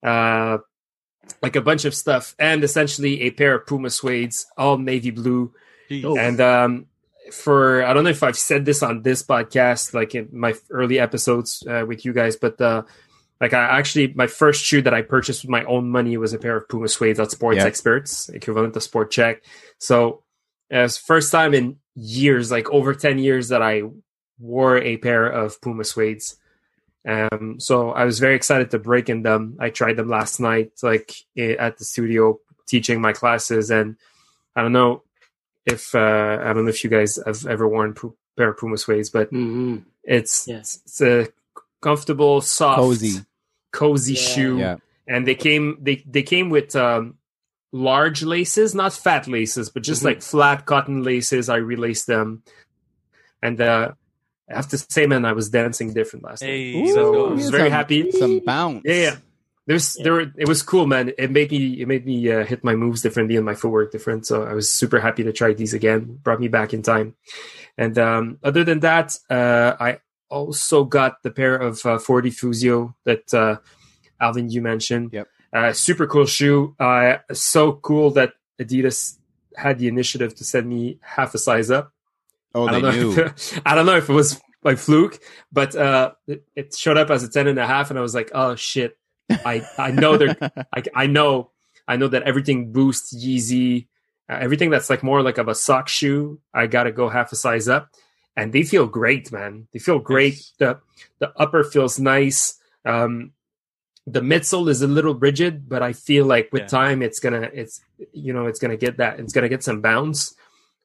uh, like a bunch of stuff, and essentially a pair of Puma suedes, all navy blue. Jeez. Oh. And um, for I don't know if I've said this on this podcast, like in my early episodes uh, with you guys, but uh, like I actually my first shoe that I purchased with my own money was a pair of Puma Suede at Sports Yeah. Experts, equivalent to Sport Chek. So it's first time in years, like over ten years, that I wore a pair of Puma Suedes. Um, so I was very excited to break in them. I tried them last night, like at the studio, teaching my classes, and I don't know if uh, I don't know if you guys have ever worn pair of Puma Suedes, but hmm it's Yeah. it's, it's a comfortable, soft, Cozy. Cozy Yeah. shoe, Yeah. and they came they they came with um, large laces, not fat laces, but just Mhm. like flat cotton laces. I relaced them, and uh, I have to say, man, I was dancing different last night. Hey, Ooh, So I was yeah, very some- happy. Some bounce. Yeah, yeah. There's Yeah. there were, it was cool, man. It made me it made me uh, hit my moves differently and my footwork different. So I was super happy to try these again. Brought me back in time. And um, other than that, uh, I also got the pair of uh, 4D Fusio that uh, Alvin you mentioned. Yep. Uh, super cool shoe. Uh, so cool that Adidas had the initiative to send me half a size up. Oh, I they don't know. knew. If, I don't know if it was by fluke, but uh, it, it showed up as a 10 and a half, and I was like, oh shit. I, I know they're I, I know I know that everything boosts Yeezy, uh, everything that's like more like of a sock shoe. I gotta go half a size up, and they feel great, man. They feel great. Yes. The the upper feels nice. Um, the midsole is a little rigid, but I feel like with Yeah. time it's gonna it's you know it's gonna get that it's gonna get some bounce.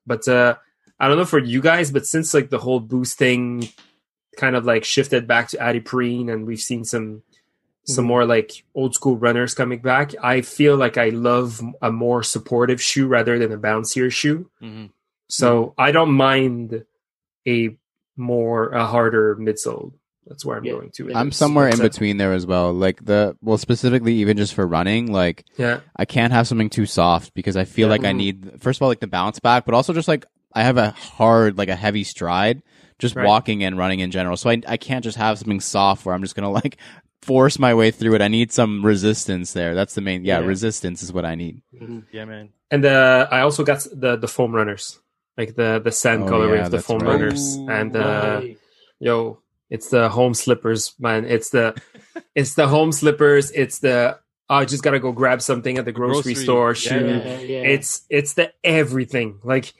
But uh, I don't know for you guys, but since like the whole boost thing kind of like shifted back to Adiprene, and we've seen some some Mhm. more like old school runners coming back. I feel like I love a more supportive shoe rather than a bouncier shoe. Mhm. So I don't mind a more a harder midsole. That's where I'm Yeah. going to. I'm somewhere in between there as well. Like the well, specifically even just for running, like Yeah, I can't have something too soft because I feel Yeah. like I need first of all like the bounce back, but also just like I have a hard like a heavy stride just Right. walking and running in general. So I I can't just have something soft where I'm just gonna like force my way through it. I need some resistance there. That's the main yeah, Yeah. resistance is what I need. Mhm. Yeah, man. and uh, I also got the the foam runners, like the the sand Oh, colorway yeah, of the foam right. runners, Ooh, and uh, Right. yo, it's the home slippers, man. It's the it's the home slippers. It's the oh, I just gotta go grab something at the grocery, Grocery. store. Yeah, Shoe. Yeah, yeah. it's it's the everything like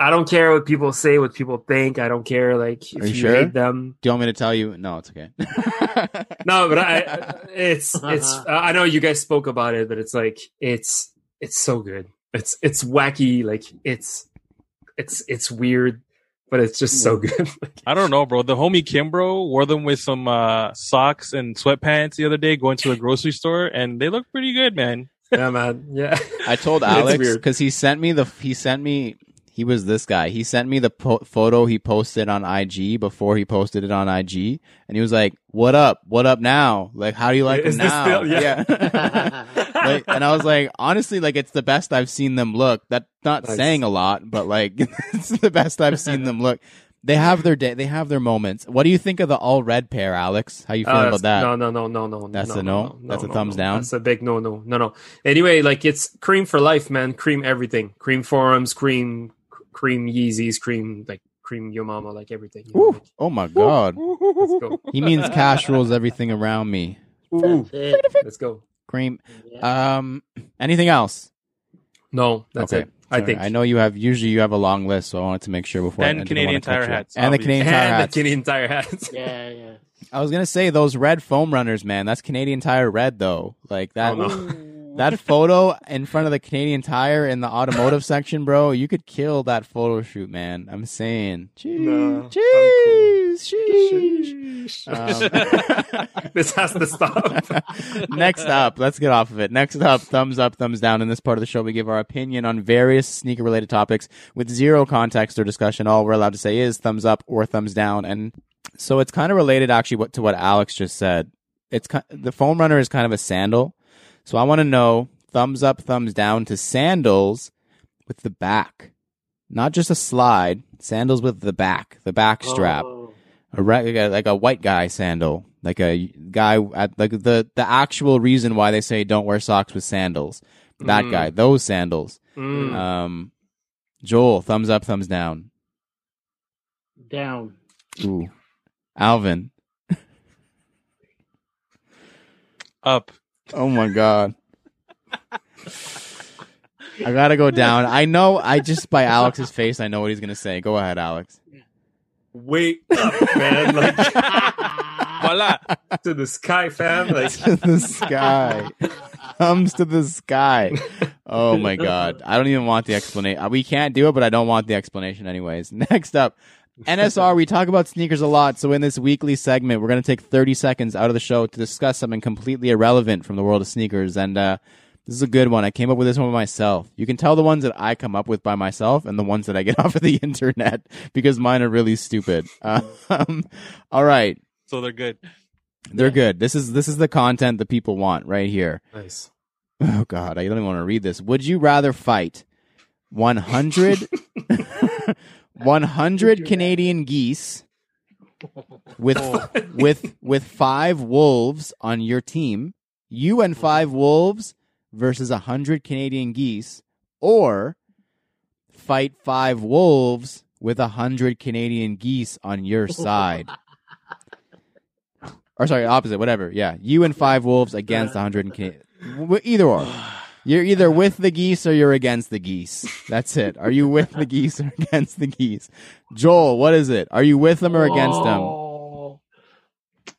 i don't care what people say what people think i don't care like if Are you you, sure? hate them Do you want me to tell you? No, it's okay. no but i I- it's it's i know you guys spoke about it but it's like it's it's so good it's it's wacky like it's it's it's weird but it's just so good. I don't know, bro. The homie Kimbro wore them with some uh, socks and sweatpants the other day going to the grocery store, and they look pretty good, man. yeah man. Yeah. I told Alex because he sent me the he sent me he was this guy. He sent me the po- photo he posted on IG before he posted it on IG, and he was like, "What up? What up now? Like, how do you like Is them this now?" still- yeah. Like, and I was like, honestly, like it's the best I've seen them look. That's not Nice. saying a lot, but like it's the best I've seen them look. They have their day. They have their moments. What do you think of the all red pair, Alex? How you feeling that's- uh, about that? No, no, no, no, no. That's no, a no? That's a thumbs down? That's a big no, no, no, no. Anyway, like it's cream for life, man. Cream everything. Cream forums, cream, cream Yeezys, cream like cream Yo Mama, like everything. you know, Woo. like, Oh my god. let's go. He means cash rules everything around me. Ooh, let's go. Cream. Um, anything else? No, that's okay. it. I think. I know you have. Usually, you have a long list, so I wanted to make sure before. I And didn't Canadian Tire you. hats, and the. Canadian Tire and hats. the Canadian Tire hats. yeah, yeah. I was gonna say those red foam runners, man. That's Canadian Tire red, though. Like that. Oh, no. That photo in front of the Canadian Tire in the automotive section, bro. You could kill that photo shoot, man. I'm saying. Jeez, No, I'm jeez, jeez. Um, this has to stop. Next up, let's get off of it. Next up, thumbs up, thumbs down. In this part of the show, we give our opinion on various sneaker related topics with zero context or discussion. All we're allowed to say is thumbs up or thumbs down. And so it's kind of related actually to what Alex just said. It's ki- the foam runner is kind of a sandal. So I want to know thumbs up, thumbs down to sandals with the back, not just a slide, sandals with the back, the back strap Oh, a re- like a, like a white guy sandal, like a guy at like the the actual reason why they say don't wear socks with sandals. That Mm. guy, those sandals. Mm. Um, Joel, thumbs up, thumbs down. Down. Ooh, Alvin. Up. Oh my god. I gotta go down. I know. I just by Alex's face, I know what he's gonna say. Go ahead, Alex. Wait up, man! Like Voila. to the sky, fam. Like to the sky. Comes to the sky. Oh my god. I don't even want the explanation. We can't do it, but I don't want the explanation anyways. Next up, NSR. We talk about sneakers a lot, so in this weekly segment, we're gonna take 30 seconds out of the show to discuss something completely irrelevant from the world of sneakers. And uh, this is a good one. I came up with this one myself. You can tell the ones that I come up with by myself and the ones that I get off of the internet because mine are really stupid. Um, all right. So they're good. They're good. This is this is the content that people want right here. nice. Oh god, I don't even want to read this. Would you rather fight 100 100 Canadian geese with oh. with with 5 wolves on your team, you and 5 wolves versus 100 Canadian geese or fight 5 wolves with 100 Canadian geese on your side? or sorry, opposite, whatever. Yeah, you and 5 wolves against 100 Canadian either or. You're either with the geese or you're against the geese. That's it. Are you with the geese or against the geese? Joel, what is it? Are you with them or against them? Oh,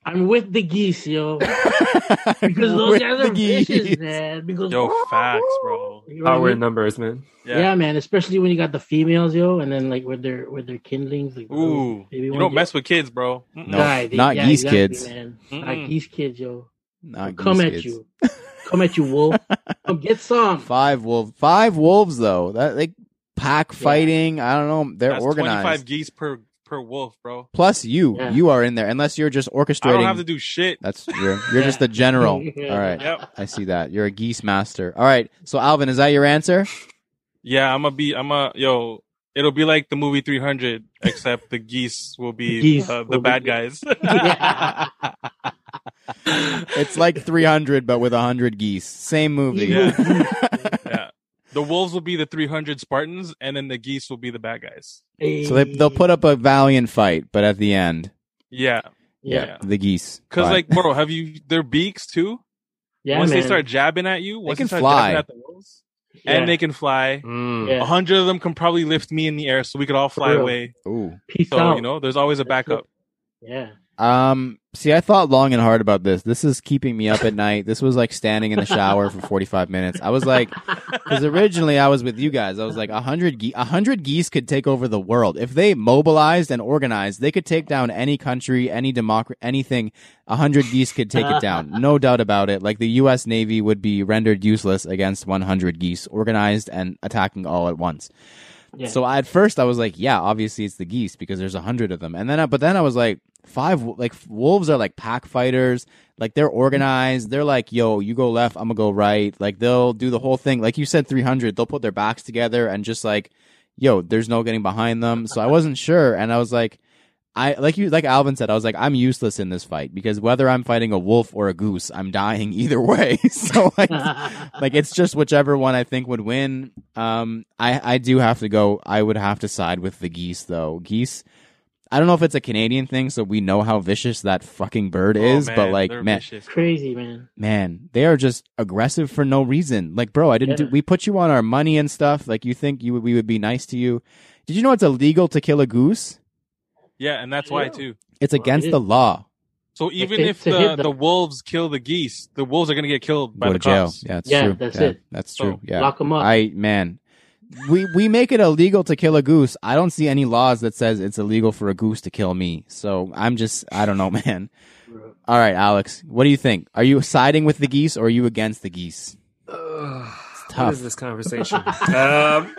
I'm with the geese, yo. Because those with guys the are vicious, geese. man. Because Yo, facts, bro. You know what I Power in mean? numbers, man. Yeah. man. Especially when you got the females, yo, and then like with their with their kindlings, like oh, Ooh. baby You don't yo. mess with kids, bro. Mm-mm. No. Guy, they- not yeah, geese exactly, kids. man. Mm-mm. Not geese kids, yo. Not Come geese at kids. you. Come at you, wolf. Come get some. Five wolves. Five wolves though. That like pack fighting. I don't know. They're That's organized. 25 geese per per wolf, bro. Plus you. Yeah. You are in there. Unless you're just orchestrating. I don't have to do shit. That's you're you're just the general. Yeah. All right. Yep. I see that. You're a geese master. All right. So Alvin, is that your answer? Yeah, I'm gonna be. I'm a yo. It'll be like the movie 300, except the geese will be Geese uh, will the bad be- guys. Yeah. It's like 300 but with 100 geese. Same movie. Yeah. yeah, the wolves will be the 300 Spartans, and then the geese will be the bad guys. So they they'll put up a valiant fight, but at the end, Yeah, Yeah. yeah. the geese. Because like, bro, have you their beaks too? Yeah, once man. they start jabbing at you, once can start fly. at the wolves, Yeah. and they can fly. Mm. Yeah. A hundred of them can probably lift me in the air, so we could all fly away. Ooh. Peace So out. you know, there's always a backup. Yeah. Um, see, I thought long and hard about this. This is keeping me up at night. This was like standing in the shower for 45 minutes. I was like, because originally I was with you guys. I was like, a hundred, ge- a hundred geese could take over the world if they mobilized and organized. They could take down any country, any democracy, anything. A hundred geese could take it down, no doubt about it. Like the U.S. Navy would be rendered useless against 100 geese, organized and attacking all at once. Yeah. So I, at first I was like, yeah, obviously it's the geese because there's a hundred of them. And then, I, but then I was like, five, like wolves are like pack fighters. Like they're organized. They're like, yo, you go left, I'm gonna go right. Like they'll do the whole thing. Like you said, 300. They'll put their backs together and just like, yo, there's no getting behind them. So I wasn't sure, and I was like. I like you like Alvin said, I was like, I'm useless in this fight because whether I'm fighting a wolf or a goose, I'm dying either way. so like like it's just whichever one I think would win. Um, I I do have to go. I would have to side with the geese though. Geese. I don't know if it's a Canadian thing, so we know how vicious that fucking bird Oh, is. man, but like, they're man, vicious. Crazy, man. man, they are just aggressive for no reason. Like, bro, I didn't Yeah. do. We put you on our money and stuff. Like, you think you would, we would be nice to you? Did you know it's illegal to kill a goose? Yeah, and that's why Yeah. too. It's Well, against it the is. law. So even to- if to the, hit them. the wolves kill the geese, the wolves are gonna get killed by Go the to jail. cops. Yeah, it's Yeah, true. that's Yeah, it. That's So, true. Yeah. Lock them up. I man, we we make it illegal to kill a goose. I don't see any laws that says it's illegal for a goose to kill me. So I'm just I don't know, man. All right, Alex, what do you think? Are you siding with the geese or are you against the geese? Ugh, tough. What is this conversation? um,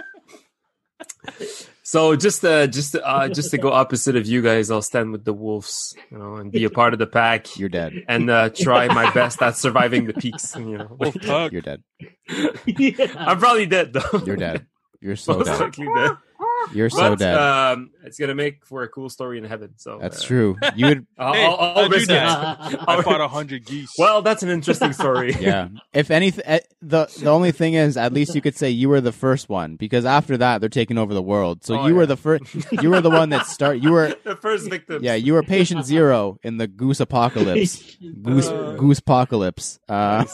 so just uh, just uh, just to go opposite of you guys, I'll stand with the wolves, you know, and be a part of the pack, You're dead. and uh, try my best at surviving the peaks. You know, Wolf tug. You're dead. yeah. I'm probably dead though. You're dead. You're so Most dead. likely dead. You're so but dead. um, it's gonna make for a cool story in heaven. So That's uh, true. You would, I'll, Hey, I'll, I'll how'd risk it. I fought a hundred geese. Well, that's an interesting story. yeah. If anything, eh, the the only thing is, at least you could say you were the first one because after that they're taking over the world. So Oh, you were the first. You were the one that start. You were the first victim. yeah. You were patient zero in the goose apocalypse. Goose Uh. goose apocalypse. Uh,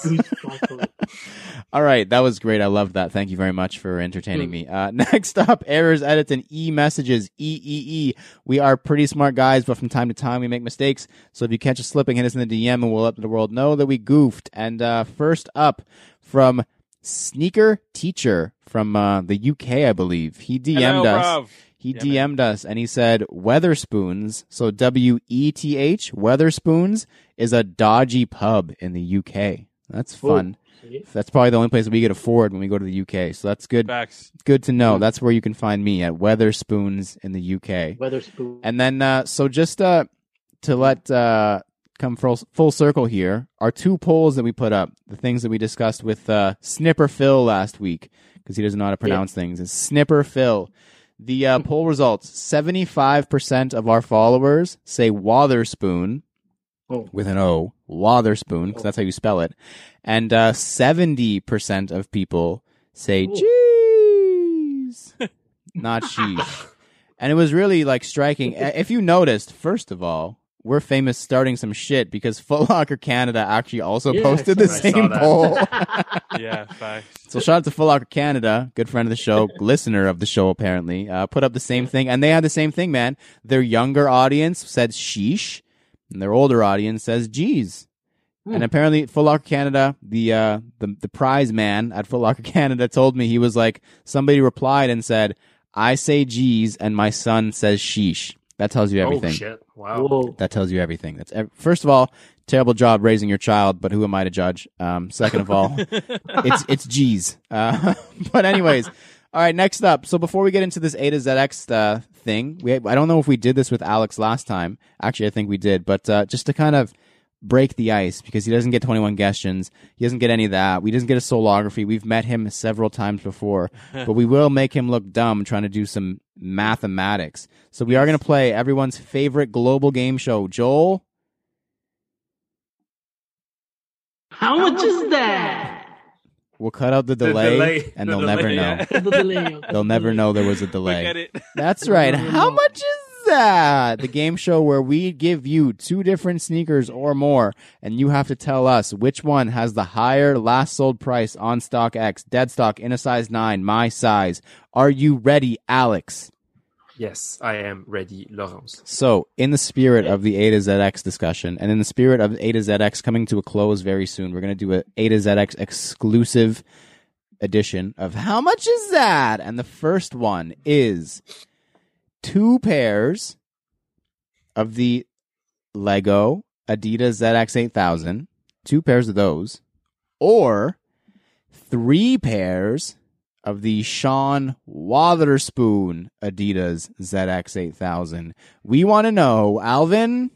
all right, that was great. I loved that. Thank you very much for entertaining me. Uh, next up, errors, edits, and e messages. E E E. We are pretty smart guys, but from time to time we make mistakes. So if you catch us slipping, hit us in the DM, and we'll let the world know that we goofed. And uh, first up, from Sneaker Teacher from uh, the UK, I believe. He DM'd Hello, us. bruv. He Yeah, DM'd us and he said Wetherspoons, so W E T H, Wetherspoons is a dodgy pub in the UK. That's fun. That's probably the only place we could afford when we go to the UK. So that's good Facts. good to know. That's where you can find me at Wetherspoons in the UK. Wetherspoon. And then uh so just uh to let uh come full, full circle here, our two polls that we put up, the things that we discussed with uh Snipper Phil last week because he doesn't know how to pronounce things. Is Snipper Phil. The uh, poll results: seventy-five percent of our followers say Wotherspoon Oh. with an O, Wotherspoon, because that's how you spell it, and uh, seventy percent of people say cheese, not sheesh. And it was really like striking. If you noticed, first of all, we're famous starting some shit because Foot Locker Canada actually also Yeah, posted the that. I saw same poll. Yeah, facts. So shout out to Foot Locker Canada, good friend of the show, listener of the show apparently, uh, put up the same thing, and they had the same thing, man. Their younger audience said sheesh, and their older audience says geez. And apparently, Foot Locker Canada, the uh, the the prize man at Foot Locker Canada told me he was like somebody replied and said, "I say geez, and my son says sheesh." That tells you everything. Oh shit! Wow. Whoa. That tells you everything. That's ev- first of all, terrible job raising your child, but who am I to judge? Um, second of all, it's it's G's. Uh, but anyways, all right. Next up. So before we get into this A to ZX uh, thing, we I don't know if we did this with Alex last time. Actually, I think we did. But uh, just to kind of break the ice because he doesn't get 21 questions. He doesn't get any of that. We doesn't get a solography. We've met him several times before, but we will make him look dumb trying to do some mathematics. So we are going to play everyone's favorite global game show. Joel, How much is that? We'll cut out the The delay, delay. and The they'll delay, never know. yeah. The delay. They'll never know there was a delay. at it. That's right. How much is that? The game show where we give you two different sneakers or more, and you have to tell us which one has the higher last sold price on StockX, dead stock in a size 9, my size. Are you ready, Alex? Yes, I am ready, Laurence. So, in the spirit of the A to ZX discussion, and in the spirit of A to ZX coming to a close very soon, we're going to do a A to ZX exclusive edition of How Much Is That? And the first one is two pairs of the Lego Adidas ZX 8000, two pairs of those, or three pairs of the Sean Wotherspoon Adidas ZX 8000. We want to know, Alvin.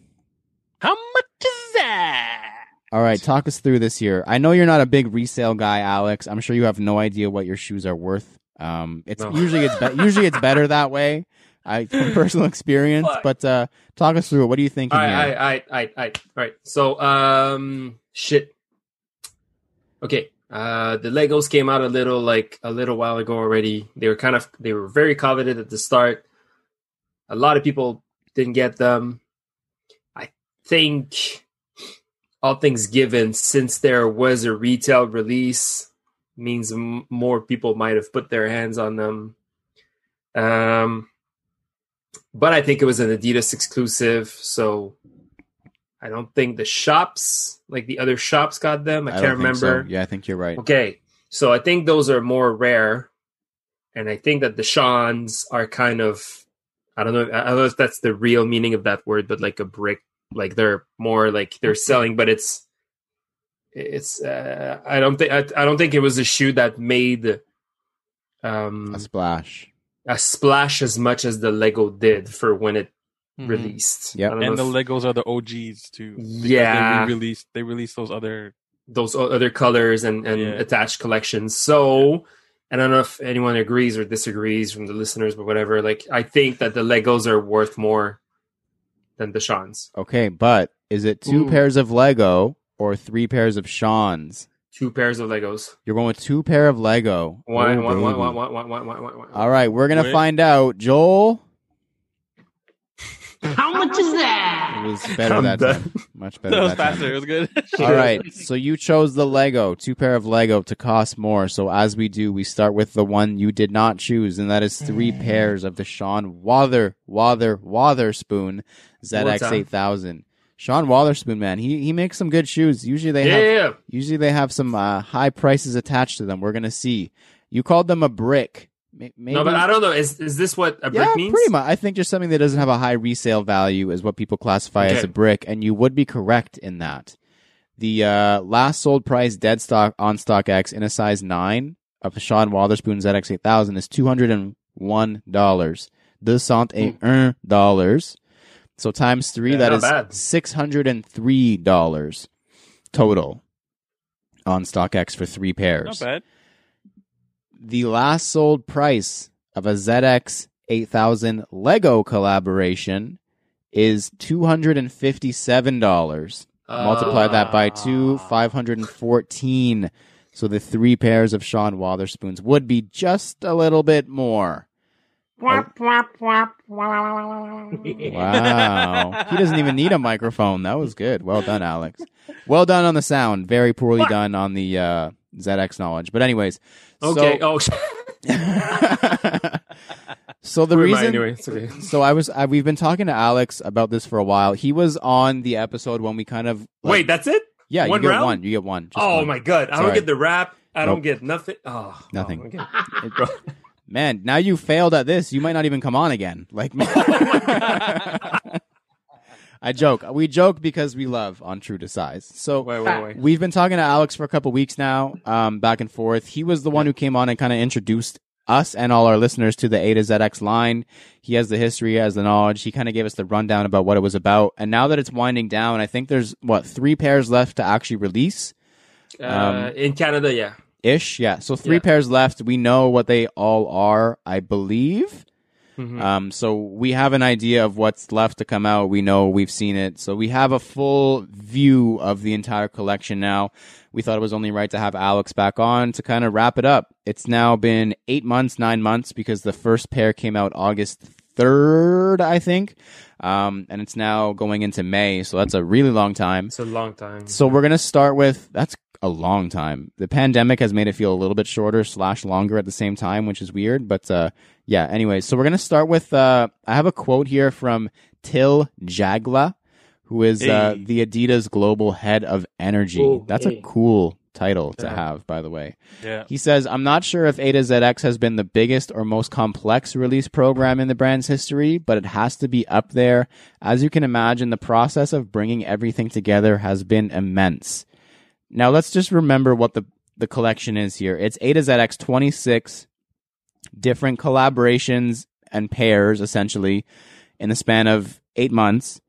How much is that? All right, talk us through this here. I know you're not a big resale guy, Alex. I'm sure you have no idea what your shoes are worth. Um, it's No. usually it's be- usually it's better that way. I from personal experience, but uh, talk us through it. What do you think? All right, all right, all right, all right, all right. So, um, shit. Okay, uh, the Legos came out a little like a little while ago already. They were kind of they were very coveted at the start. A lot of people didn't get them. I think, all things given, since there was a retail release, means m- more people might have put their hands on them. Um, but I think it was an Adidas exclusive, so I don't think the shops, like the other shops, got them. I, don't can't think so. remember. Yeah, I think you're right. Okay, so I think those are more rare, and I think that the Sean's are kind of, I don't know, I don't know if that's the real meaning of that word, but like a brick, like they're more like they're selling, but it's, it's. Uh, I don't think I, I don't think it was a shoe that made, um, A splash. a splash as much as the Lego did for when it Mhm. released. Yep. I don't And the if Legos are the OGs too. Yeah. they released they released those other. those other colors and, and Yeah. attached collections. So and I don't know if anyone agrees or disagrees from the listeners, but whatever. Like, I think that the Legos are worth more than the Sean's. Okay, but is it two Ooh. pairs of Lego or three pairs of Sean's? Two pairs of Legos. You're going with two pair of Lego. One, Oh, one, one, baby. one, one, one, one, one, one, one. All right, we're gonna Wait. find out. Joel, How much is that? it was better I'm that done. time. Much better That was that time. faster. It was good. All right, so you chose the Lego, two pair of Lego to cost more. So as we do, we start with the one you did not choose, and that is three pairs of the Sean Wather Wather Wotherspoon ZX time. eight thousand. Sean Watherspoon, man, he he makes some good shoes. Usually they Yeah, have yeah, yeah. usually they have some uh, high prices attached to them. We're gonna see. You called them a brick. May- Maybe, No, but I don't know. Is is this what a brick yeah, means? pretty much. I think just something that doesn't have a high resale value is what people classify as a brick, and you would be correct in that. The uh, last sold price dead stock on StockX in a size nine of the Sean Wotherspoon ZX eight thousand is two hundred and one dollars. Deux cent et un dollars. So times three, Yeah, that not is bad. six hundred and three dollars total on StockX for three pairs Not bad. The last sold price of a ZX 8000 Lego collaboration is $257. Multiply that by two, 514. So the three pairs of Sean Wotherspoons would be just a little bit more. Wow. he doesn't even need a microphone. That was good. Well done, Alex. Well done on the sound. Very poorly done on the uh, ZX knowledge. But anyways. Okay. So, oh, so the I reason anyway? Okay. so I was I, we've been talking to Alex about this for a while. He was on the episode when we kind of like- Wait, that's it? yeah, one you get round? one, you get one. just Oh one. my god! I don't get the rap. I Nope. don't get nothing. Oh, oh Nothing. oh, okay. It- man, now you failed at this. You might not even come on again. Like oh me. I joke. We joke because we love on True to Size. So Wait, wait, wait. We've been talking to Alex for a couple weeks now, um, back and forth. He was the one who came on and kind of introduced us and all our listeners to the A to ZX line. He has the history, he has the knowledge. He kind of gave us the rundown about what it was about. And now that it's winding down, I think there's what three pairs left to actually release Uh, Um, in Canada, yeah. ish. Yeah. So three Yeah. pairs left. We know what they all are, I believe. Mhm. Um, so we have an idea of what's left to come out. We know we've seen it. So we have a full view of the entire collection now. We thought it was only right to have Alex back on to kind of wrap it up. It's now been eight months, nine months because the first pair came out August 3rd, I think. Um, and it's now going into May. So that's a really long time. It's a long time. So we're gonna start with that's a long time. The pandemic has made it feel a little bit shorter slash longer at the same time, which is weird. But uh, yeah, anyway, so we're gonna start with. Uh, I have a quote here from Till Jagla, who is uh, the Adidas global head of energy. Ooh, that's hey. a cool title to have, by the way. Yeah. He says, I'm not sure if A to ZX has been the biggest or most complex release program in the brand's history, but it has to be up there. As you can imagine, the process of bringing everything together has been immense. Now, let's just remember what the, the collection is here. It's A to ZX 26 different collaborations and pairs, essentially, in the span of eight months.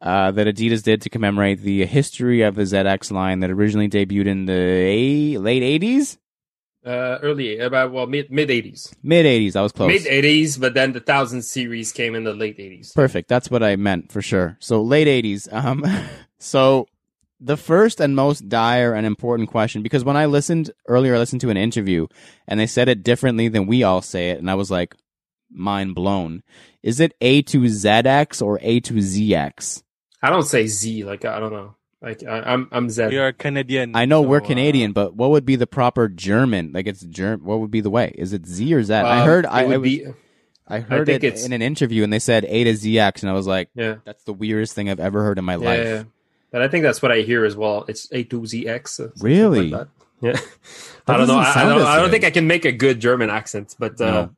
Uh, that Adidas did to commemorate the history of the ZX line that originally debuted in the a- late 80s? uh, early, about well, mid mid eighties, Mid 80s. I was close. mid eighties, but then the thousand series came in the late eighties. Perfect. That's what I meant for sure. So late 80s. Um, so the first and most dire and important question, because when I listened earlier, I listened to an interview and they said it differently than we all say it. And I was like, mind blown. Is it A to ZX or A to ZX? I don't say Z, like I don't know, like I, I'm I'm Z. You're Canadian. I know we're So, uh, Canadian, but what would be the proper German? Like it's German. What would be the way? Is it Z or Z? I Um, heard. it I, would I, was- be I heard think it it's- in an interview, and they said A to ZX, and I was like, yeah. that's the weirdest thing I've ever heard in my Yeah, life. yeah. But I think that's what I hear as well. It's A to Z X. uh, Really? Like that. Yeah. That I don't know. I, I don't. I don't think I can make a good German accent, but uh,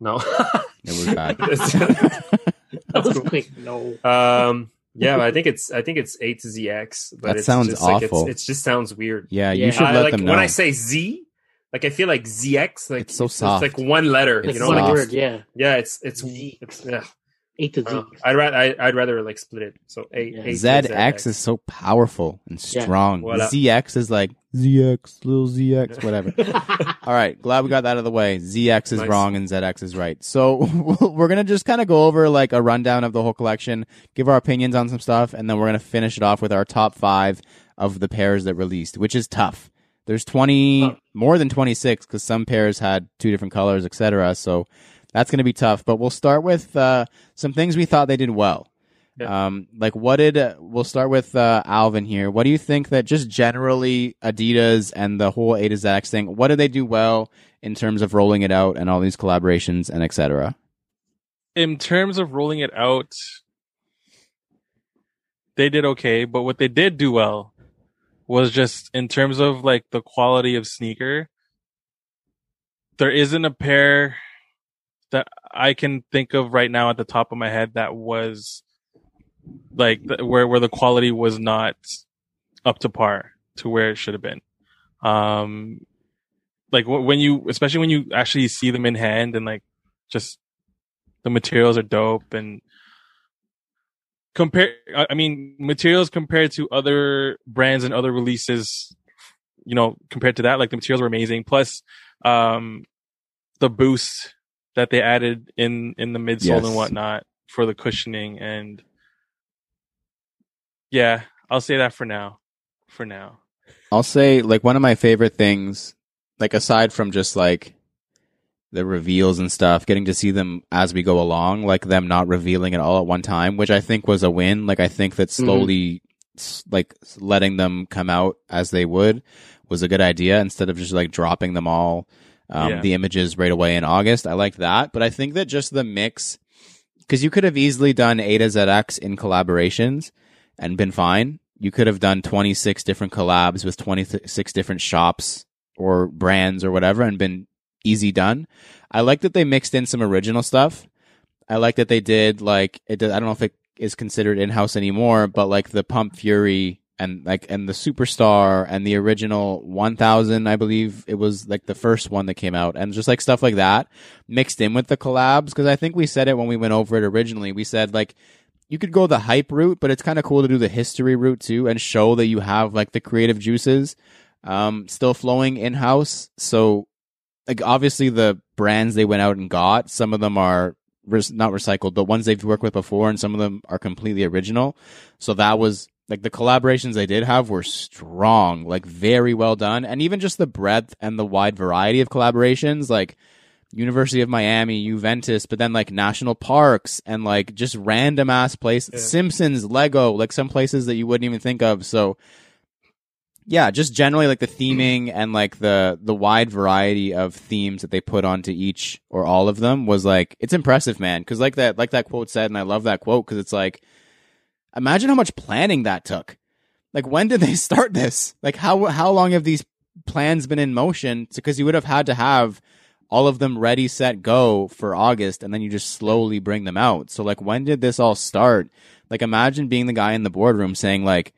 no. It was bad. That was cool. quick. No. um. Yeah, I think it's. I think it's A to ZX. But That it's sounds just awful. it's, it just sounds weird. Yeah, Yeah. you should I, let like them know. when I say Z, like I feel like ZX. Like It's so soft. It's like one letter. It's you know, one like, soft. word, yeah. yeah. It's it's Z. it's yeah. A to Z. Uh, I'd rather I, I'd rather like split it. So A, Yeah. A to ZX is so powerful and strong. What up? ZX is like ZX, little ZX, whatever. All right, glad we got that out of the way. ZX is Nice. wrong and ZX is right. So we're gonna just kind of go over like a rundown of the whole collection, give our opinions on some stuff, and then we're gonna finish it off with our top five of the pairs that released, which is tough. There's 20, Oh. more than 26, because some pairs had two different colors, etc. So that's gonna be tough. But we'll start with uh, some things we thought they did well. Yeah. Um, like what did uh, we'll start with uh, Alvin here. What do you think that just generally Adidas and the whole A to ZX thing? What did they do well in terms of rolling it out and all these collaborations and etc. in terms of rolling it out, they did okay. But what they did do well was just in terms of like the quality of sneaker. There isn't a pair that I can think of right now at the top of my head that was like where where the quality was not up to par to where it should have been. Um, like when you, especially when you actually see them in hand and like just the materials are dope and compare I mean materials compared to other brands and other releases you know compared to that like the materials were amazing plus um the boost that they added in in the midsole Yes. and whatnot for the cushioning and yeah I'll say that for now for now I'll say like one of my favorite things, like aside from just like the reveals and stuff, getting to see them as we go along, like them not revealing it all at one time, which I think was a win. Like I think that mm-hmm. slowly, s like letting them come out as they would was a good idea instead of just like dropping them all, um, Yeah. the images right away in August. I liked that, but I think that just the mix, because you could have easily done A to ZX in collaborations and been fine. You could have done 26 different collabs with 26 different shops or brands or whatever and been easy done. I like that they mixed in some original stuff. I like that they did like it. I don't know if it is considered in house anymore, but like the Pump Fury and like and the Superstar and the original 1000, I believe it was like the first one that came out, and just like stuff like that mixed in with the collabs. Because I think we said it when we went over it originally. We said like you could go the hype route, but it's kind of cool to do the history route too and show that you have like the creative juices um, still flowing in house. So, like, obviously, the brands they went out and got, some of them are re- not recycled, but ones they've worked with before, and some of them are completely original. So, that was like the collaborations they did have were strong, like, very well done. And even just the breadth and the wide variety of collaborations, like, University of Miami, Juventus, but then like national parks and like just random ass places, Yeah. Simpsons, Lego, like some places that you wouldn't even think of. So yeah, just generally like the theming and like the the wide variety of themes that they put onto each or all of them was like it's impressive, man. Because like that like that quote said, and I love that quote because it's like imagine how much planning that took. Like when did they start this? Like how how long have these plans been in motion? Because you would have had to have all of them ready, set, go for August, and then you just slowly bring them out. So like when did this all start? Like imagine being the guy in the boardroom saying like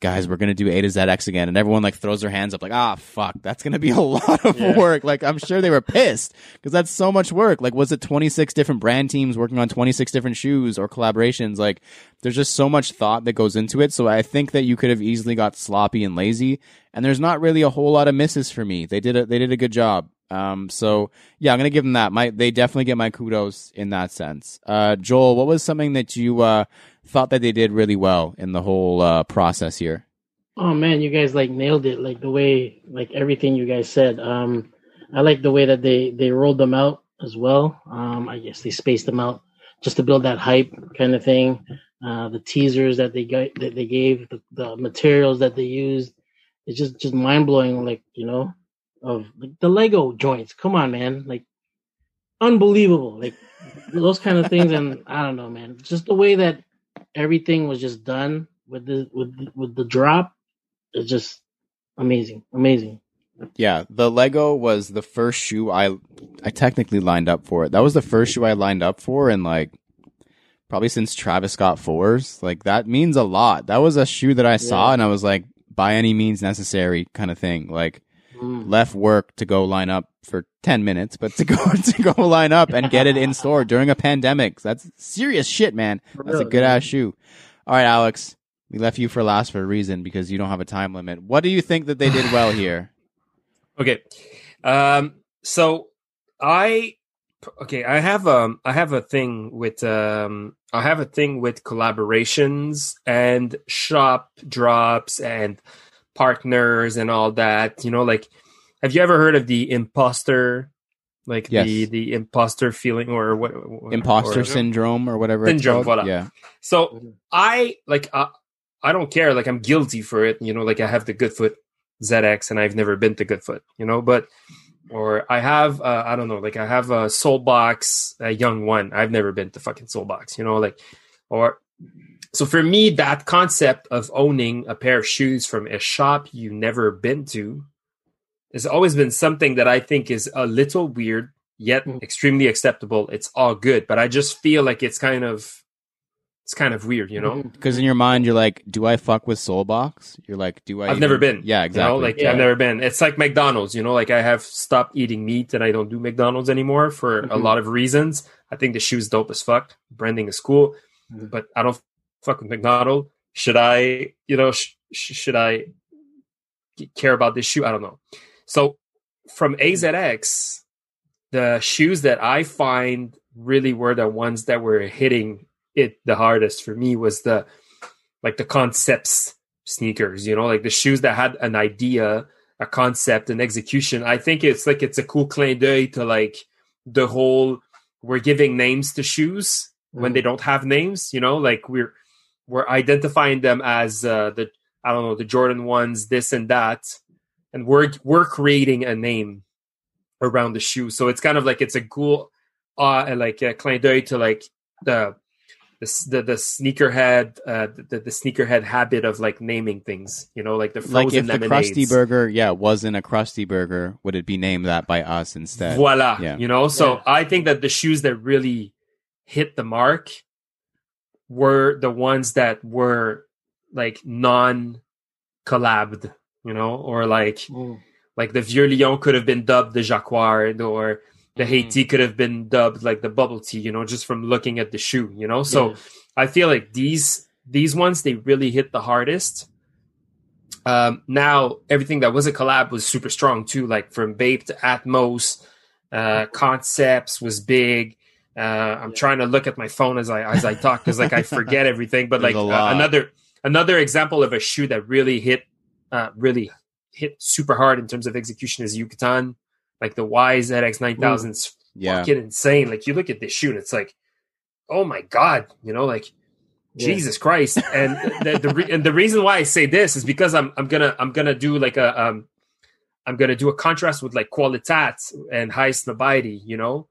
guys, we're gonna do A to ZX again, and everyone like throws their hands up, like, ah, fuck, that's gonna be a lot of Yeah. work. Like, I'm sure they were pissed because that's so much work. Like, was it 26 different brand teams working on 26 different shoes or collaborations? Like, there's just so much thought that goes into it. So I think that you could have easily got sloppy and lazy, and there's not really a whole lot of misses for me. They did a they did a good job. Um, so yeah, I'm gonna give them that. My they definitely get my kudos in that sense. Uh, Joel, what was something that you uh thought that they did really well in the whole uh, process here? Oh man, you guys like nailed it. Like the way, like everything you guys said. Um, I like the way that they they rolled them out as well. Um, I guess they spaced them out just to build that hype kind of thing. Uh, the teasers that they got that they gave, the, the materials that they used, it's just just mind blowing. Like you know, of like the Lego joints. Come on, man! Like unbelievable. Like those kind of things, and I don't know, man. Just the way that everything was just done with the with with the drop it's just amazing, amazing. Yeah, the Lego was the first shoe I I technically lined up for it. That was the first shoe I lined up for and like probably since Travis Scott 4s. Like that means a lot. That was a shoe that I saw Yeah. and I was like by any means necessary kind of thing. Like Mm. left work to go line up for 10 minutes, but to go to go line up and get it in store during a pandemic. That's serious shit, man. That's a good ass shoe. All right, Alex, we left you for last for a reason because you don't have a time limit. What do you think that they did well here? Okay. Um, so I okay, I have um I have a thing with um I have a thing with collaborations and shop drops and partners and all that. You know, like have you ever heard of the imposter like the Yes. the imposter feeling or what Imposter or- syndrome or whatever Syndrome, voilà. Yeah. So I like I, I don't care. Like I'm guilty for it. You know, like I have the Goodfoot ZX and I've never been to Goodfoot. You know, but or I have uh, I don't know. Like I have a Solebox, a young one. I've never been to fucking Solebox. You know, like or so for me that concept of owning a pair of shoes from a shop you never been to has always been something that I think is a little weird yet Mm. extremely acceptable. It's all good, but I just feel like it's kind of it's kind of weird, you know. Because in your mind, you're like, do I fuck with Solebox? You're like, do I? I've never been. Yeah, exactly. You know, like Yeah. I've never been. It's like McDonald's, you know, like I have stopped eating meat and I don't do McDonald's anymore for a Mhm. lot of reasons. I think the shoe's dope as fuck. Branding is cool, Mhm. but I don't fuck with McDonald's. Should I, you know, sh- sh- should I care about this shoe? I don't know. So from AZX, the shoes that I find really were the ones that were hitting it the hardest for me was the like the concepts sneakers, you know, like the shoes that had an idea, a concept, an execution. I think it's like it's a cool clin d'oeil to like the whole we're giving names to shoes when they mm. don't have names, you know, like we're we're identifying them as uh, the I don't know the Jordan ones, this and that, and we're we're creating a name around the shoe. So it's kind of like it's a cool, uh, like a clin d'oeil to like the the s- the, the sneakerhead uh, the, the sneakerhead habit of like naming things. You know, like the like frozen if the. Krusty Burger, yeah, wasn't a Krusty Burger, would it be named that by us instead? Voila. Yeah. You know, so Yeah. I think that the shoes that really hit the mark were the ones that were like non collabed, you know, or like Mm. like the Vieux Lion could have been dubbed the Jacquard or the Mhm. Haiti could have been dubbed like the bubble tea, you know, just from looking at the shoe, you know. So Yeah. I feel like these these ones they really hit the hardest. Um, now everything that was a collab was super strong too, like from Bape to Atmos, uh, concepts was big. Uh, I'm Yeah. trying to look at my phone as I as I talk because like I forget everything. But like uh, another another example of a shoe that really hit uh, really hit super hard in terms of execution is Yucatan. Like the YZX 9000 is Yeah. fucking insane. Like you look at this shoe and it's like, oh my god, you know, like Yeah. Jesus Christ. And the, the re- and the reason why I say this is because I'm I'm gonna I'm gonna do like a um I'm gonna do a contrast with like Qualitat and Highsnobiety, you know.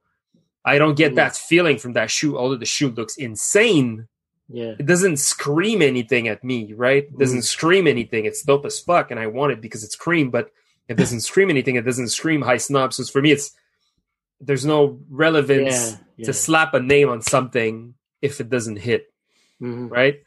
I don't get Mm. that feeling from that shoe, although the shoe looks insane. Yeah. It doesn't scream anything at me, right? It doesn't scream anything. It's dope as fuck, and I want it because it's cream, but it doesn't scream anything. It doesn't scream high snob. So for me, it's there's no relevance Yeah. yeah. to slap a name on something if it doesn't hit, Mhm. right?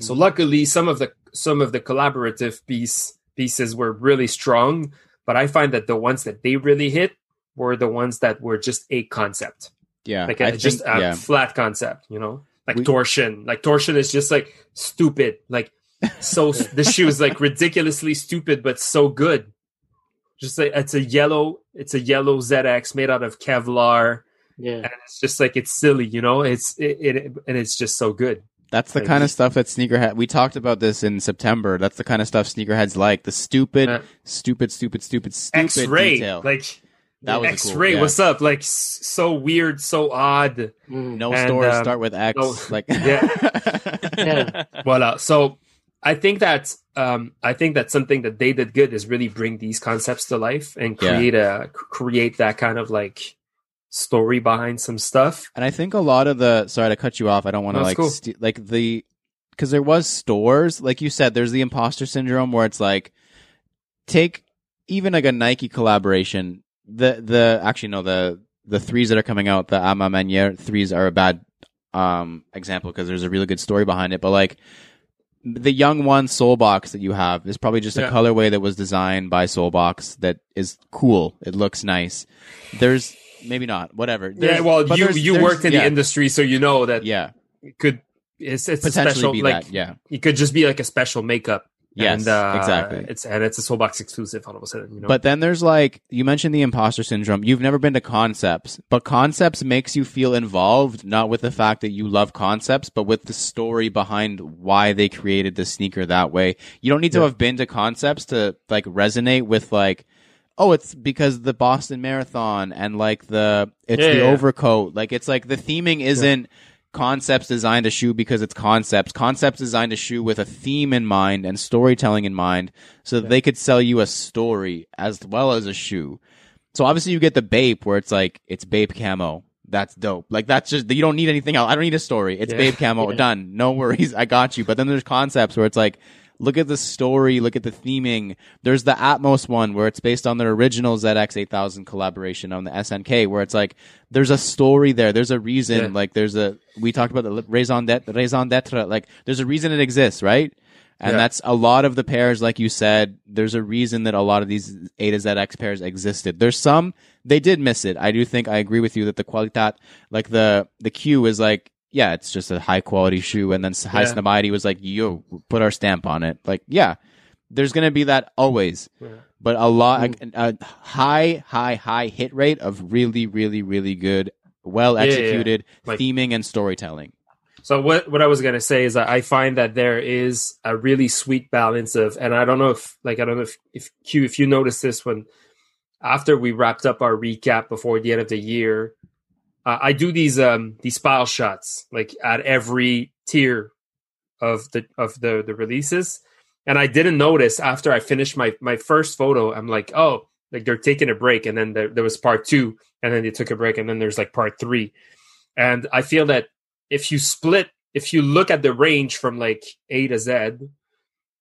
So luckily, some of the some of the collaborative piece pieces were really strong, but I find that the ones that they really hit were the ones that were just a concept, Yeah. like I a, just think- a yeah. flat concept, you know, like We- torsion. Like torsion is just like stupid, like so. the shoe is like ridiculously stupid, but so good. Just like it's a yellow, it's a yellow ZX made out of Kevlar, Yeah. and it's just like it's silly, you know. It's it, it and it's just so good. That's the Like, kind of stuff that sneakerhead. We talked about this in September. That's the kind of stuff sneakerheads like. The stupid, Uh, stupid, stupid, stupid, stupid X-ray, detail. like that was a X-ray. cool. yeah. What's up? Like so weird, so odd. Mhm. No And, stores um, start with X. no- like Yeah. Voila. So I think that um, I think that something that they did good is really bring these concepts to life and Yeah. create a create that kind of like story behind some stuff. And I think a lot of the sorry to cut you off. I don't want to No, like cool. st- like the because there was stores like you said. There's the imposter syndrome where it's like take even like a Nike collaboration. The the actually no the the threes that are coming out the A Ma Maniére threes are a bad um example because there's a really good story behind it. But like the young one Solebox that you have is probably just a colorway that was designed by Solebox that is cool. It looks nice. There's maybe not, whatever. yeah, well, you there's- you there's- worked in yeah, the industry, so you know that Yeah, it could it's it's a special be like that. Yeah, it could just be like a special makeup. Yes, and, uh, exactly. It's and it's a Solebox exclusive all of a sudden. You know, But then there's like you mentioned the imposter syndrome. You've never been to concepts, but concepts makes you feel involved, not with the fact that you love concepts, but with the story behind why they created the sneaker that way. You don't need to Yeah. have been to concepts to like resonate with like, oh, it's because the Boston Marathon and like the it's Yeah, the yeah. overcoat. Like it's like the theming isn't concepts designed to shoe because it's concepts. Concepts designed to shoe with a theme in mind and storytelling in mind so that they could sell you a story as well as a shoe. So obviously you get the Bape where it's like, it's Bape camo. That's dope. Like that's just, you don't need anything else. I don't need a story. It's Yeah. Bape camo. Yeah. Done. No worries. I got you. But then there's concepts where it's like, look at the story, look at the theming. There's the Atmos one where it's based on their original ZX 8000 collaboration on the SNK where it's like, there's a story there. There's a reason. Yeah. Like there's a, we talked about the raison d'etre, raison d'etre. Like there's a reason it exists, right? And Yeah. that's a lot of the pairs, like you said, there's a reason that a lot of these A to ZX pairs existed. There's some, they did miss it. I do think I agree with you that the qualitat, like the, the Q is like, yeah, it's just a high quality shoe. And then High Yeah. Was like, yo, put our stamp on it. Like, yeah, there's going to be that always. Yeah. But a lot, mm. a, a high, high, high hit rate of really, really, really good, well Yeah, yeah, executed Like- theming and storytelling. So what what I was gonna say is that I find that there is a really sweet balance of, and I don't know if like I don't know if if Q if you noticed this when after we wrapped up our recap before the end of the year, uh, I do these um these file shots like at every tier of the of the the releases, and I didn't notice after I finished my my first photo, I'm like, oh, like they're taking a break, and then there, there was part two, and then they took a break, and then there's like part three, and I feel that if you split if you look at the range from like A to Z,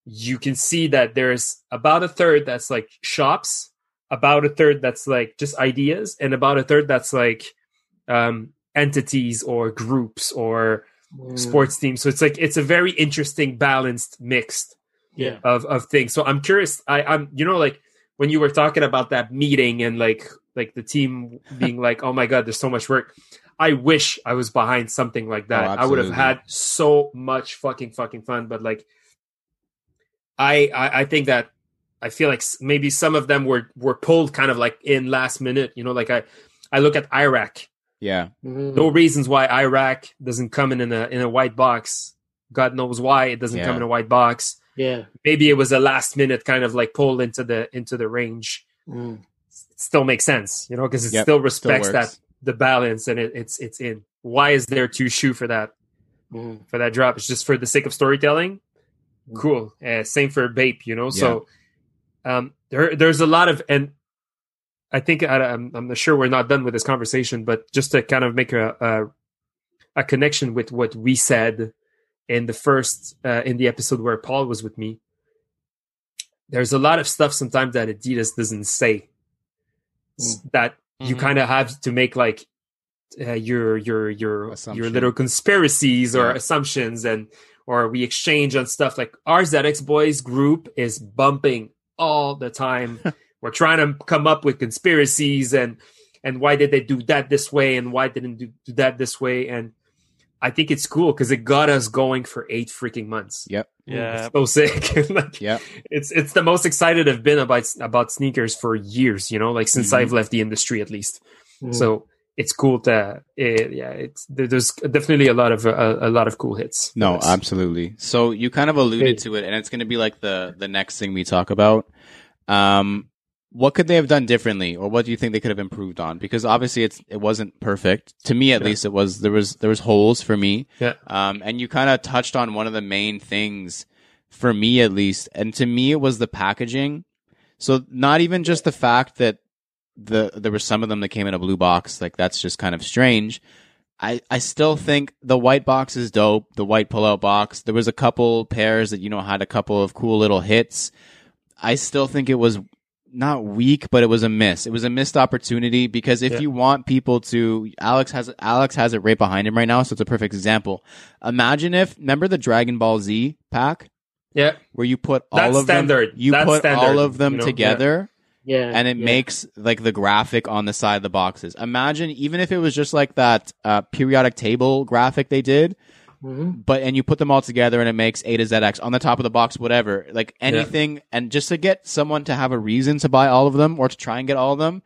you can see that there's about a third that's like shops, about a third that's like just ideas, and about a third that's like um, entities or groups or Mm. sports teams. So it's like it's a very interesting, balanced, mixed Yeah. of of things. So I'm curious. I, I'm you know like when you were talking about that meeting and like like the team being like, oh my god, there's so much work. I wish I was behind something like that. Oh, I would have had so much fucking fucking fun. But like, I I, I think that I feel like maybe some of them were were pulled kind of like in last minute. You know, like I I look at IRAK. Yeah. Mhm. No reasons why IRAK doesn't come in in a in a white box. God knows why it doesn't come in a white box Yeah. maybe it was a last minute kind of like pull into the into the range Mm. it still makes sense you know because it Yep, still Still respects that the balance and it, it's it's in why is there two shoe for that Mm. for that drop it's just for the sake of storytelling Mm. cool uh, same for bape you know so um there there's a lot of and i think I, I'm, I'm not sure we're not done with this conversation but just to kind of make a a, a connection with what we said in the first uh, in the episode where paul was with me there's a lot of stuff sometimes that adidas doesn't say S- that you Mhm. kind of have to make like uh, your your your your little conspiracies or Yeah. assumptions and or we exchange on stuff like our ZX Boys group is bumping all the time. We're trying to come up with conspiracies and and why did they do that this way and why didn't do, do that this way and I think it's cool because it got us going for eight freaking months. Yep. Yeah. It's so sick. like, Yep. it's it's the most excited I've been about about sneakers for years. You know, like since Mhm. I've left the industry at least. Mm. So it's cool to eh, yeah. It's there's definitely a lot of a, a lot of cool hits. No, this. absolutely. So you kind of alluded Hey. to it, and it's going to be like the the next thing we talk about. Um, what could they have done differently, or what do you think they could have improved on? Because obviously, it's it wasn't perfect. To me, at Yeah. least, it was. There was there was holes for me. Yeah. Um, and you kind of touched on one of the main things for me, at least, and to me, it was the packaging. So not even just the fact that the there were some of them that came in a blue box, like that's just kind of strange. I, I still think the white box is dope. The white pullout box. There was a couple pairs that you know had a couple of cool little hits. I still think it was not weak, but it was a miss. It was a missed opportunity because if Yeah. you want people to, Alex has Alex has it right behind him right now, so it's a perfect example. Imagine if remember the Dragon Ball Z pack Yeah, where you put all That's of standard. them you That's put standard, all of them you know? together Yeah, and it yeah. makes like the graphic on the side of the boxes. Imagine even if it was just like that uh, periodic table graphic they did, Mhm. but and you put them all together and it makes A to ZX on the top of the box, whatever, like anything, and just to get someone to have a reason to buy all of them or to try and get all of them.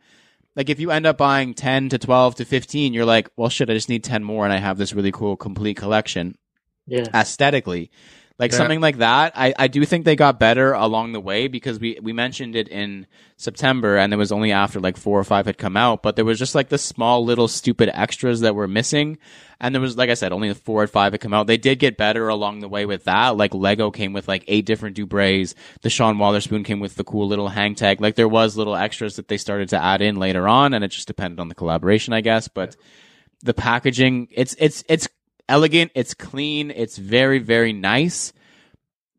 Like if you end up buying ten to twelve to fifteen, you're like, well, shit, I just need ten more, and I have this really cool complete collection Yeah, aesthetically. Like Yeah. something like that, I, I do think they got better along the way because we, we mentioned it in September and it was only after like four or five had come out, but there was just like the small little stupid extras that were missing. And there was, like I said, only the four or five had come out. They did get better along the way with that. Like Lego came with like eight different Dubraes. The Sean Wotherspoon came with the cool little hang tag. Like there was little extras that they started to add in later on and it just depended on the collaboration, I guess. But the packaging, it's, it's, it's elegant. It's clean. It's very, very nice.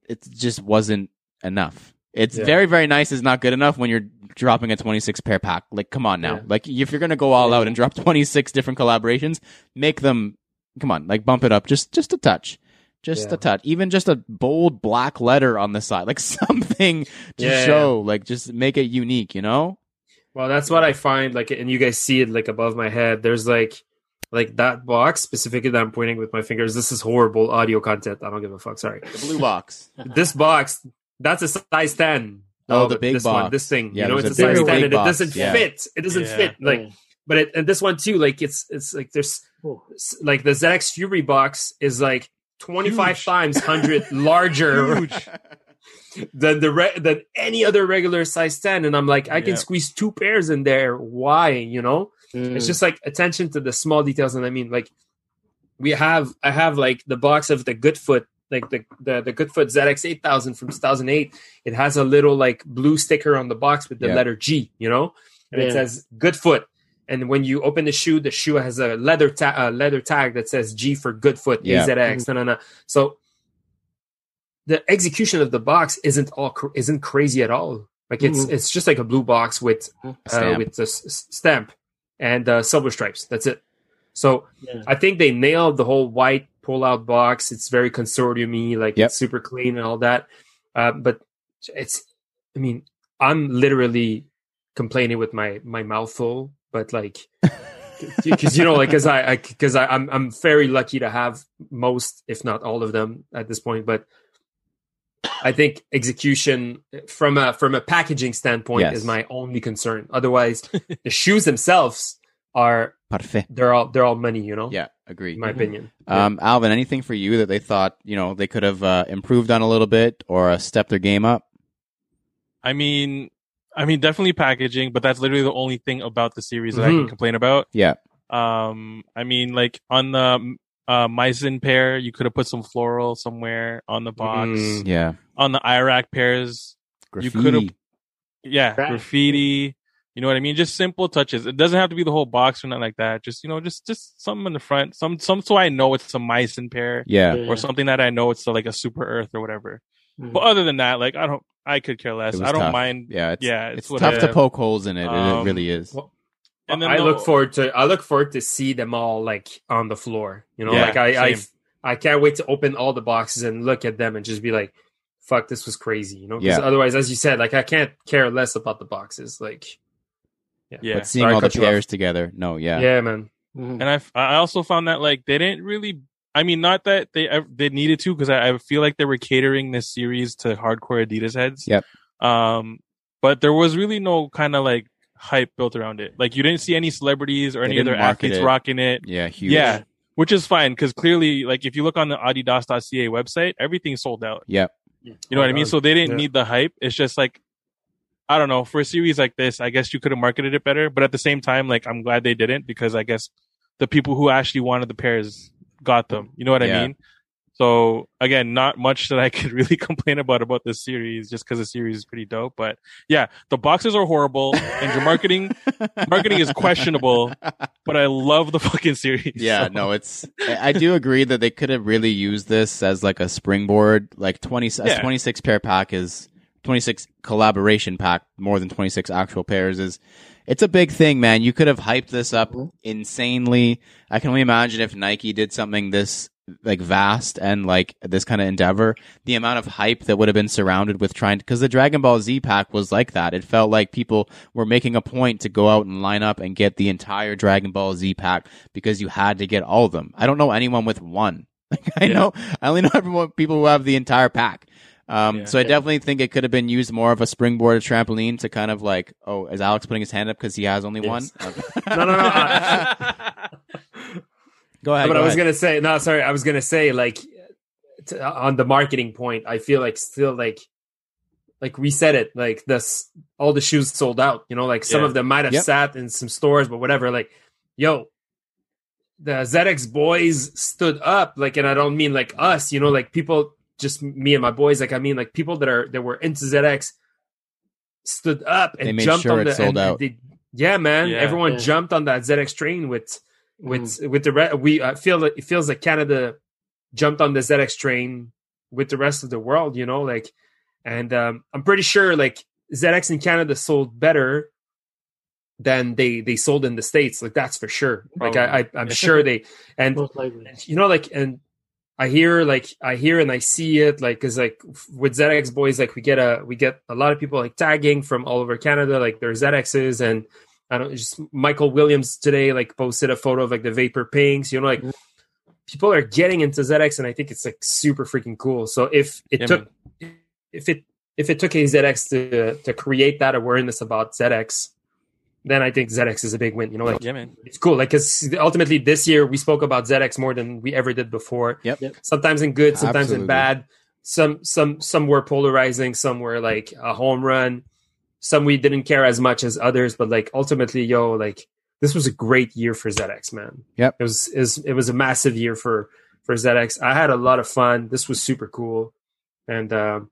It just wasn't enough. It's Yeah. very, very nice is not good enough when you're dropping a 26 pair pack. Like, come on now. Yeah. Like, if you're going to go all out and drop 26 different collaborations, make them, come on, like bump it up just, just a touch. Just Yeah. a touch. Even just a bold black letter on the side. Like something to Yeah. show. Like, just make it unique, you know? Well, that's what I find. Like, and you guys see it like above my head. There's like, like that box specifically that I'm pointing with my fingers. This is horrible audio content. I don't give a fuck. Sorry. The blue box. this box, that's a size ten. Oh, No, the big this one, box. this thing. Yeah, you know, it's a a size ten, big and it doesn't yeah. fit. It doesn't Yeah. fit. Like, Yeah. but it, and this one too. Like, it's it's like there's Oh. like the ZX Fury box is like 25 Huge. times 100 larger Huge. than the re- than any other regular size 10 and i'm like i can squeeze two pairs in there why you know Mm. it's just like attention to the small details and i mean like we have i have like the box of the goodfoot like the the, the goodfoot zx 8000 from 2008 it has a little like blue sticker on the box with the Yeah. letter g you know and it Yeah. says goodfoot and when you open the shoe the shoe has a leather ta- uh, leather tag that says g for goodfoot Yeah. azx no no no so the execution of the box isn't all cr- isn't crazy at all like it's Mhm. it's just like a blue box with uh, with the s- s- stamp and uh, silver stripes. That's it. So Yeah. I think they nailed the whole white pull-out box. It's very consortium-y, like Yep. it's super clean and all that. Uh, but it's, I mean, I'm literally complaining with my my mouth full, but like. Because you know, like, because I, because I, I'm, I'm very lucky to have most, if not all of them, at this point. But I think execution from a from a packaging standpoint Yes. is my only concern. Otherwise, the shoes themselves are Parfait. they're all they're all money, you know. Yeah, agree. in my opinion. Um, Alvin, anything for you that they thought you know they could have uh, improved on a little bit or uh, stepped their game up? I mean, I mean, definitely packaging, but that's literally the only thing about the series that I can complain about. Yeah, Um, I mean, like on the uh, Meissen pair, you could have put some floral somewhere on the box. Mm. yeah. On the IRAK pairs, Graffiti. You could've- yeah, Right. graffiti. You know what I mean? Just simple touches. It doesn't have to be the whole box or nothing like that. Just you know, just just something in the front, some some so I know it's a Meissen pair yeah. Yeah. or something that I know it's like a Super Earth or whatever. Mhm. But other than that, like I don't, I could care less. I don't tough. mind. Yeah, it's, Yeah, it's, it's tough to poke holes in it. it Um, really is. Well, And then I the- look forward to I look forward to see them all like on the floor. You know, Yeah, like I, I same. I can't wait to open all the boxes and look at them and just be like, "Fuck, this was crazy." You know, 'Cause Yeah. otherwise, as you said, like I can't care less about the boxes. Like, yeah, Yeah. but seeing Sorry, all the cut you off. pairs together, no, yeah, yeah, man. Mhm. and I I also found that like they didn't really. I mean, not that they ev- they needed to because I, I feel like they were catering this series to hardcore Adidas heads. Yep. Um, but there was really no kind of like hype built around it. Like you didn't see any celebrities or They any other athletes it. rocking it. yeah, huge. Yeah, which is fine because clearly, like if you look on the Adidas.ca website, everything's sold out. Yep. You know what I mean? So they didn't Yeah. need the hype. It's just like, I don't know, for a series like this, I guess you could have marketed it better. But at the same time, like I'm glad they didn't because I guess the people who actually wanted the pairs got them. You know what Yeah. I mean? So again, not much that I could really complain about about this series, just because the series is pretty dope. But yeah, the boxes are horrible, and your marketing marketing is questionable. But I love the fucking series. Yeah, so- no, it's. I I do agree that they could have really used this as like a springboard. Like twenty, a Yeah. twenty six pair pack is twenty six collaboration pack more than twenty six actual pairs is. It's a big thing, man. You could have hyped this up mm-hmm. insanely. I can only imagine if Nike did something this like vast and like this kind of endeavor, the amount of hype that would have been surrounded with trying because the Dragon Ball Z pack was like that. It felt like people were making a point to go out and line up and get the entire Dragon Ball Z pack because you had to get all of them. I don't know anyone with one. Like I Yeah. know I only know everyone people who have the entire pack. Um, Yeah. so I definitely think it could have been used more of a springboard, a trampoline to kind of like, oh, is Alex putting his hand up because he has only Yes. one? No, no, no. I- go ahead. but go I was ahead. gonna say no. Sorry, I was gonna say like t- on the marketing point. I feel like still like like we said it like this. All the shoes sold out. You know, like some Yeah. of them might have Yep. sat in some stores, but whatever. Like, yo, the ZX boys stood up. Like, and I don't mean like us. You know, like people, just me and my boys. Like, I mean like people that are that were into ZX stood up and They made jumped sure on it the sold and out. they- yeah, man. Yeah. Everyone Yeah. jumped on that ZX train with with Mm. with the re- we I feel like it feels like Canada jumped on the ZX train with the rest of the world, you know, like and um I'm pretty sure like ZX in Canada sold better than they they sold in the states like that's for sure. Like I, I i'm sure they and you know like and i hear like i hear and i see it like because like with zx boys like we get a we get a lot of people like tagging from all over canada like their zx's and i don't just michael williams today like posted a photo of like the vapor pinks you know like Mhm. people are getting into zx and i think it's like super freaking cool so if it Yeah, took if it if it took a zx to to create that awareness about zx then i think zx is a big win you know like yeah, man. it's cool like because ultimately this year we spoke about zx more than we ever did before Yep. Yep. sometimes in good sometimes Absolutely. in bad some some some were polarizing some were like a home run some we didn't care as much as others but like ultimately yo like this was a great year for zx man Yep. it was it was, it was a massive year for for zx i had a lot of fun this was super cool and um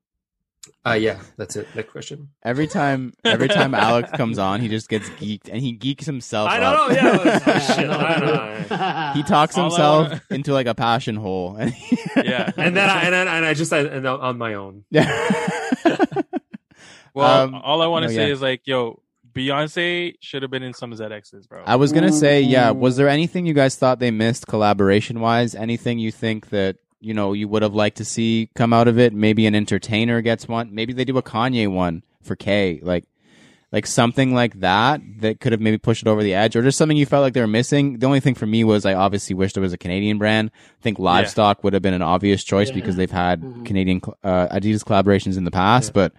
uh yeah that's it next question Every time, every time Alex comes on, he just gets geeked, and he geeks himself. i don't know yeah was- oh, shit, no, I don't know. He talks All himself into like a passion hole. Yeah. and then I, and then and I just and on my own. yeah. Well, Um, all I want no, to say yeah. is like, yo, Beyonce should have been in some ZXs, bro. I was gonna say, yeah. Was there anything you guys thought they missed collaboration wise? Anything you think that you know you would have liked to see come out of it? Maybe an entertainer gets one. Maybe they do a Kanye one for K. Like, like something like that that could have maybe pushed it over the edge, or just something you felt like they were missing. The only thing for me was I obviously wish there was a Canadian brand. I think Livestock would have been an obvious choice Yeah. because they've had Mhm. Canadian uh, Adidas collaborations in the past, but.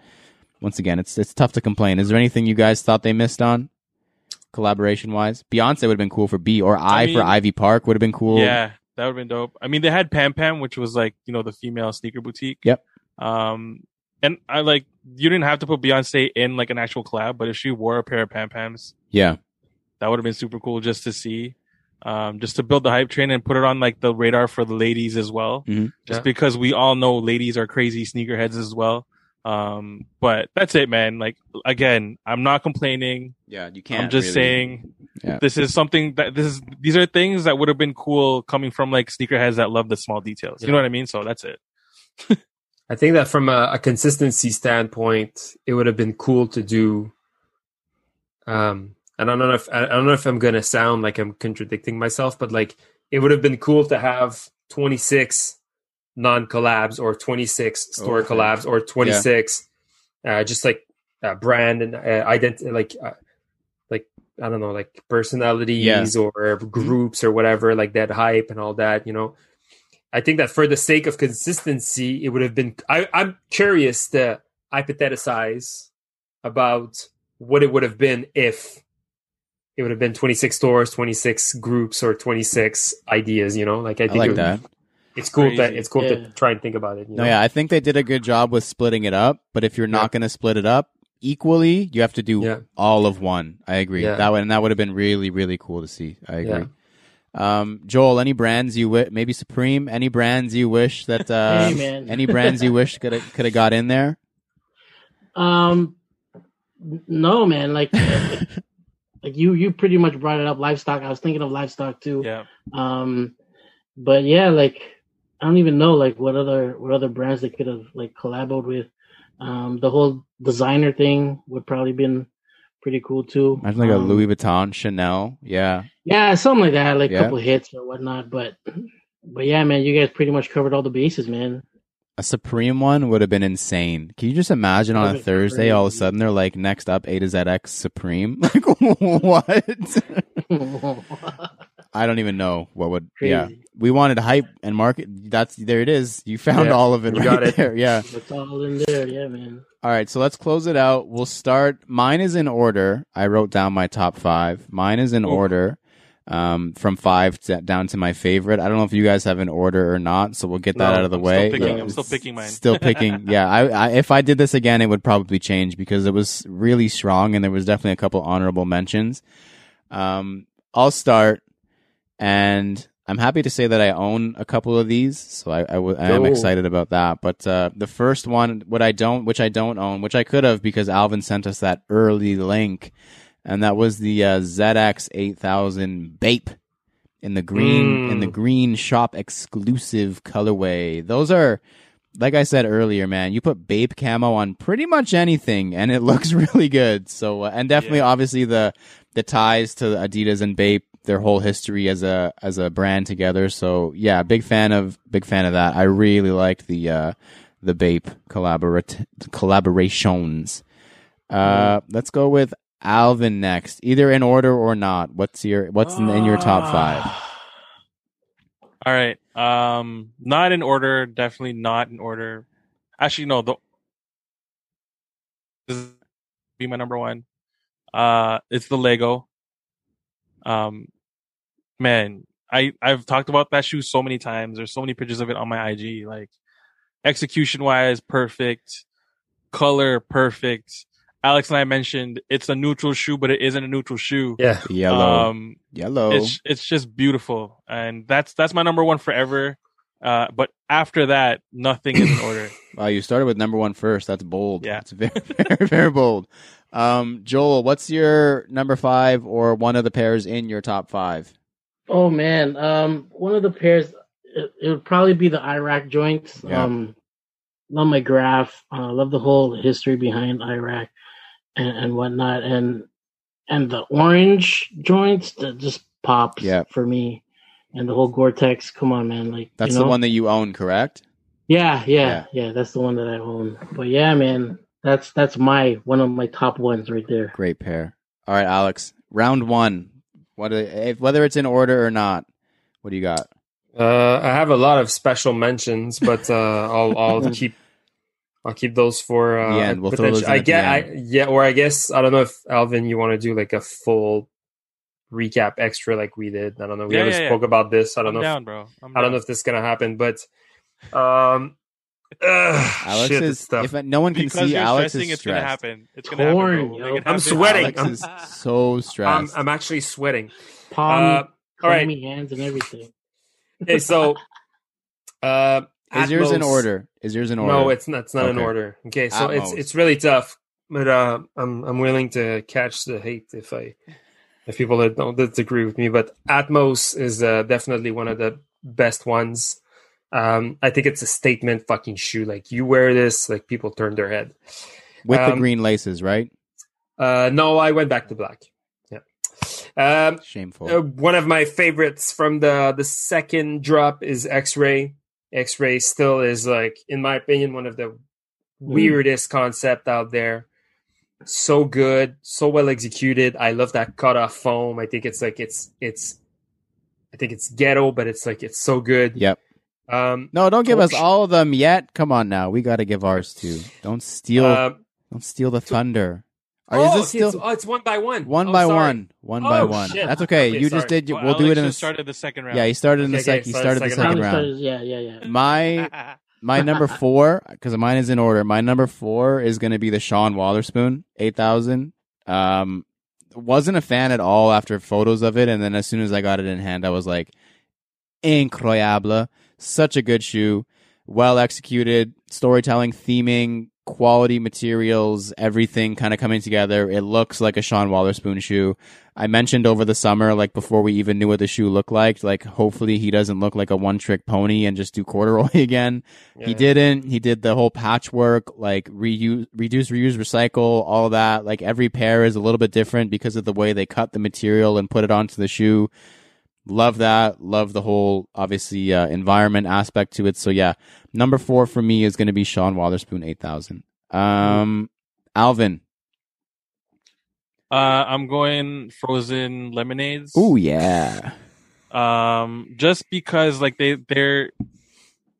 Once again, it's it's tough to complain. Is there anything you guys thought they missed on? collaboration wise. Beyonce would have been cool for B, or I, I for Ivy Park would have been cool. Yeah, that would have been dope. I mean, they had Pam Pam, which was like you know the female sneaker boutique. Yep. Um, and I like you didn't have to put Beyonce in like an actual collab, but if she wore a pair of Pam Pams, yeah, that would have been super cool just to see. Um, just to build the hype train and put it on like the radar for the ladies as well. Mhm. Just Yeah. because we all know ladies are crazy sneakerheads as well. Um, but that's it, man. Like again, I'm not complaining. yeah. You can't. I'm just really- saying Yeah. this is something that this is these are things that would have been cool coming from like sneakerheads that love the small details. You know what I mean? So that's it. I think that from a, a consistency standpoint, it would have been cool to do. Um, and I don't know if I don't know if I'm gonna sound like I'm contradicting myself, but like it would have been cool to have 26 non collabs or 26 store Okay. collabs or 26 uh, just like uh, brand and uh, identity, like uh, like I don't know, like personalities or groups or whatever, like that hype and all that. You know, I think that for the sake of consistency, it would have been. I, I'm curious to hypothesize about what it would have been if it would have been 26 stores, 26 groups, or 26 ideas. You know, like I I think like it would- that. It's cool that it's cool Yeah. to try and think about it. You No, know? yeah, I think they did a good job with splitting it up. But if you're not Yeah. going to split it up equally, you have to do Yeah. all of one. I agree. Yeah. That would and that would have been really really cool to see. I agree. Um, Joel, any brands you wi- maybe Supreme? Any brands you wish that uh, Hey, any brands you wish could have could have got in there? Um, no, man. Like, like you, you pretty much brought it up. Livestock. I was thinking of livestock too. Yeah. Um, but yeah, like I don't even know like what other what other brands they could have like collaborated with. Um, the whole designer thing would probably been pretty cool too. Imagine like a Um, Louis Vuitton, Chanel. Yeah, Yeah, something like that, like a Yeah. couple hits or whatnot. But but yeah, man, you guys pretty much covered all the bases, man. A Supreme one would have been insane. Can you just imagine on a Thursday, all of a sudden they're like, next up, A to ZX Supreme? Like, what? I don't even know what would. Yeah, we wanted hype and market. That's there. It is. You found Yeah, all of it you right got it. there. Yeah. It's all in there, yeah, man. All right, so let's close it out. We'll start. Mine is in order. I wrote down my top five. Mine is in Ooh. order, um, from five to, down to my favorite. I don't know if you guys have an order or not, so we'll get that No, out of the I'm way. Still picking, Yeah. I'm still picking mine. Still picking. yeah, I, I if I did this again, it would probably change because it was really strong, and there was definitely a couple honorable mentions. Um, I'll start, and I'm happy to say that I own a couple of these, so I, I, w- I am excited about that. But uh, the first one, what I don't, which I don't own, which I could have because Alvin sent us that early link, and that was the uh, ZX 8000 Bape in the green Mm. in the green shop exclusive colorway. Those are. Like I said earlier, man, you put Bape camo on pretty much anything, and it looks really good. So, uh, and definitely, Yeah. obviously, the the ties to Adidas and Bape, their whole history as a as a brand together. So yeah, big fan of big fan of that. I really liked the uh the Bape collaborat collaborations. Uh let's go with Alvin next. Either in order or not. What's your what's in, in your top 5? All right. Um, not in order. Definitely not in order. Actually, no. The this is be my number one. Uh, it's the Lego. Um, man, I I've talked about that shoe so many times. There's so many pictures of it on my IG. Like execution wise, perfect. Color, perfect. Alex and I mentioned it's a neutral shoe, but it isn't a neutral shoe. Yeah. Yellow. Um, Yellow. it's it's just beautiful, and that's that's my number one forever. Uh, but after that, nothing is in order. Wow, you started with number one first. That's bold. Yeah. It's very, very, very bold. Um, Joel, what's your number five or one of the pairs in your top five? Oh man, um, one of the pairs it, it would probably be the IRAK joints. Yeah. Um, love my graph. Uh, love the whole history behind IRAK and, and whatnot, and and the orange joints that just pops Yeah. for me, and the whole Gore-Tex. Come on, man! Like That's you the one that you own, correct? Yeah, Yeah. yeah, yeah, That's the one that I own. But yeah, man, that's that's my one of my top ones right there. Great pair. All right, Alex. Round one. What if, whether it's in order or not? What do you got? Uh, I have a lot of special mentions, but uh, I'll I'll keep I'll keep those for uh, The end. We'll throw those in I at the get I yeah, or I guess I don't know if Alvin, you want to do like a full recap extra like we did. I don't know. We Yeah, never yeah, yeah. spoke about this. I don't I'm know. if- bro. I'm I don't down. know if this is gonna happen, but um, ugh, Alex shit, is. this stuff. If no one can because see, you're Alex is it's gonna happen. It's gonna Torn, happen, bro. yo. It I'm happen. sweating. Alex I'm- is so I'm, stressed. I'm actually sweating. Palm, Uh, all right. hands, and everything. Okay, so uh, is yours in order? Is yours in order? No, it's not. It's not in order. Okay, so it's Atmos. it's really tough, but uh, I'm I'm willing to catch the hate if I if people that don't disagree with me. But Atmos is uh, definitely one of the best ones. Um, I think it's a statement fucking shoe. Like you wear this, like people turn their head. with the um, green laces, right? Uh, no, I went back to black. Yeah. Um, Shameful. uh, one of my favorites from the the second drop is X-ray. X-ray still is like, in my opinion, one of the weirdest concept out there. So good, so well executed. I love that cut off foam. I think it's like it's it's. I think it's ghetto, but it's like it's so good. Yep. Um. No, don't give us all of them yet. Come on now, we got to give ours too. Don't steal. uh, don't steal the thunder. Are oh, is this okay, still it's, oh, it's one by one. one Oh, by sorry. one? One by one. shit. That's okay. Okay, you sorry. just did. Well, we'll do Alex it in the. just started the second round. Yeah, he started in the Okay, second. okay, He sorry, started the second second round. started- yeah, yeah, yeah. My my number four because mine is in order. My number four is going to be the Sean Wotherspoon eight thousand. Um, wasn't a fan at all after photos of it, and then as soon as I got it in hand, I was like, incroyable! Such a good shoe, well executed, storytelling, theming, quality materials, everything kind of coming together. It looks like a Sean Wotherspoon shoe. I mentioned over the summer, like before we even knew what the shoe looked like, like hopefully he doesn't look like a one trick pony and just do corduroy again. He didn't. He did the whole patchwork, like reuse, reduce, reuse, recycle, all that. Like every pair is a little bit different because of the way they cut the material and put it onto the shoe. Love that. Love the whole obviously uh, environment aspect to it. So yeah, number four for me is going to be Sean Wotherspoon eight thousand. Um, Alvin. Uh, I'm going frozen lemonades. Oh yeah. Um, just because like they they're,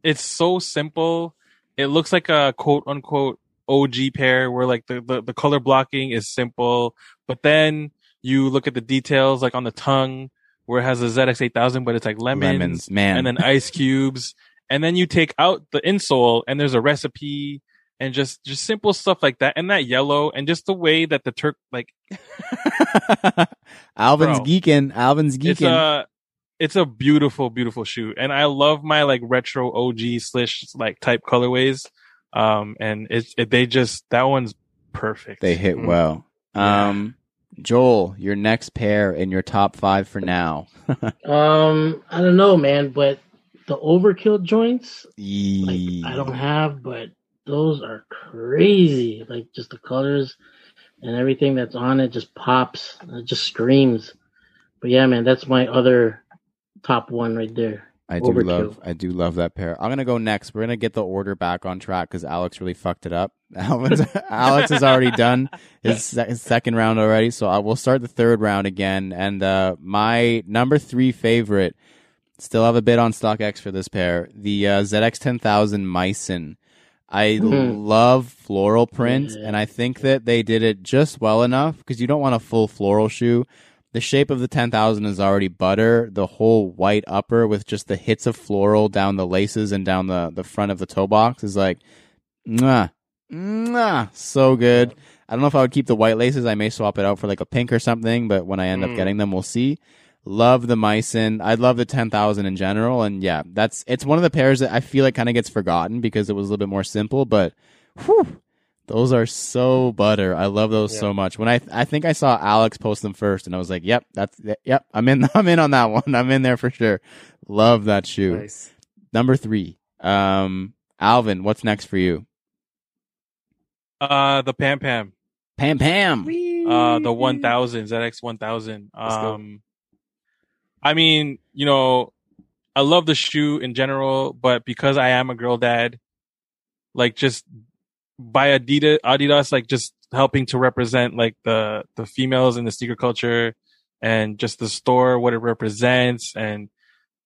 it's so simple. It looks like a quote unquote OG pair where like the, the, the color blocking is simple, but then you look at the details like on the tongue where it has a ZX8000, but it's like lemons, Lemons, man. and then ice cubes. And then you take out the insole and there's a recipe and just, just simple stuff like that. And that yellow and just the way that the Turk, like Alvin's Bro. geeking. Alvin's geeking. it's a, it's a beautiful, beautiful shoe. And I love my like retro OG slash like type colorways. Um, and it's, it, they just, that one's perfect. They hit Mm. well. Yeah. Um, Joel, your next pair in your top five for now. Um, I don't know, man, but the overkill joints, like I don't have, but those are crazy. Like just the colors and everything that's on it just pops. It just screams. But yeah, man, that's my other top one right there. I do Overkill. love I do love that pair. I'm gonna go next. We're gonna get the order back on track because Alex really fucked it up. Alvin's, Alex has already done his, se- his second round already, so I will start the third round again. And uh, my number three favorite, still have a bid on StockX for this pair, the uh, ZX 10000 Meissen. I Mhm. love floral print, Yeah. and I think that they did it just well enough because you don't want a full floral shoe. The shape of the 10,000 is already butter. The whole white upper with just the hits of floral down the laces and down the, the front of the toe box is like, mwah, mwah, so good. I don't know if I would keep the white laces. I may swap it out for like a pink or something, but when I end up Mm. getting them, we'll see. Love the Meissen. I love the 10,000 in general. And yeah, that's, it's one of the pairs that I feel like kind of gets forgotten because it was a little bit more simple, but whew, those are so butter. I love those Yeah. so much. When I, I think I saw Alex post them first and I was like, yep, that's, yep, I'm in, I'm in on that one. I'm in there for sure. Love that shoe. Nice. Number three. Um, Alvin, what's next for you? Uh, the Pam Pam. Pam Pam. Uh, the 1000, ZX 1000. Let's go. Um, I mean, you know, I love the shoe in general, but because I am a girl dad, like just by Adidas, Adidas, like just helping to represent like the, the females in the sneaker culture and just the store, what it represents. And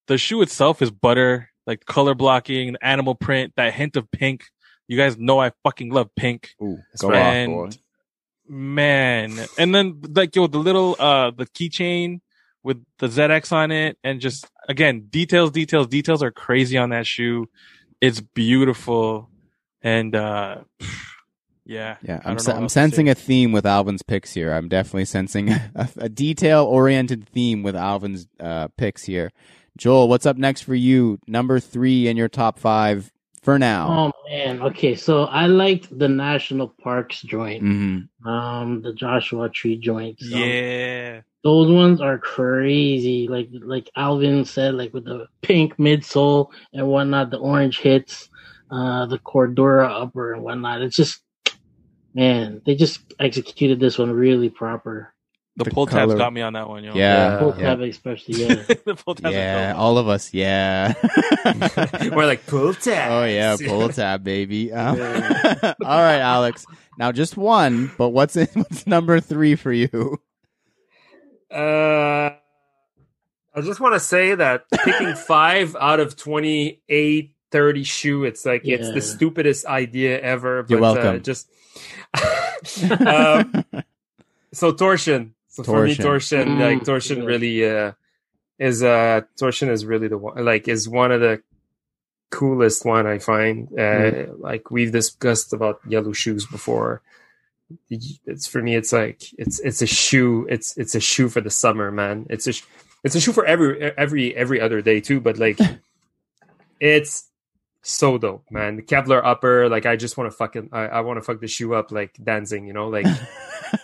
the shoe itself is butter, like color blocking, animal print, that hint of pink. You guys know I fucking love pink Ooh, go right. off, boy. man and then like yo the little uh the keychain with the zx on it and just again details details details are crazy on that shoe it's beautiful and uh yeah Yeah, I I'm, se- I'm sensing a theme with Alvin's picks here. I'm definitely sensing a, a detail oriented theme with Alvin's uh, picks here. Joel, what's up next for you? Number three in your top five for now. Oh man, okay. So I liked the national parks joint, hmm um, the Joshua Tree joint. So yeah those ones are crazy. Like like Alvin said, like with the pink midsole and whatnot, the orange hits, uh, the Cordura upper and whatnot. It's just man, they just executed this one really proper. the, The pull tabs got me on that one yo Yeah, Pull yeah, especially, yeah. the pull tabs yeah. All of us, yeah. We're like pull tab. oh yeah, pull tab, baby. Um, Yeah. all right, Alex. Now just one, but what's in, what's number three for you? Uh, I just want to say that picking five out of 28, 30 shoe, it's like, it's the stupidest idea ever. But, You're Uh, welcome. just, um, so torsion. So for me, Torsion. torsion, Mm, like torsion yeah. really, uh, is, uh, torsion is really the one, like, is one of the coolest one I find. Uh, Mm. like we've discussed about yellow shoes before. It's for me. It's like it's it's a shoe. It's it's a shoe for the summer, man. It's a sh- it's a shoe for every every every other day too. But like, it's so dope, man. The Kevlar upper, like I just want to fucking I, I want to fuck the shoe up like dancing, you know, like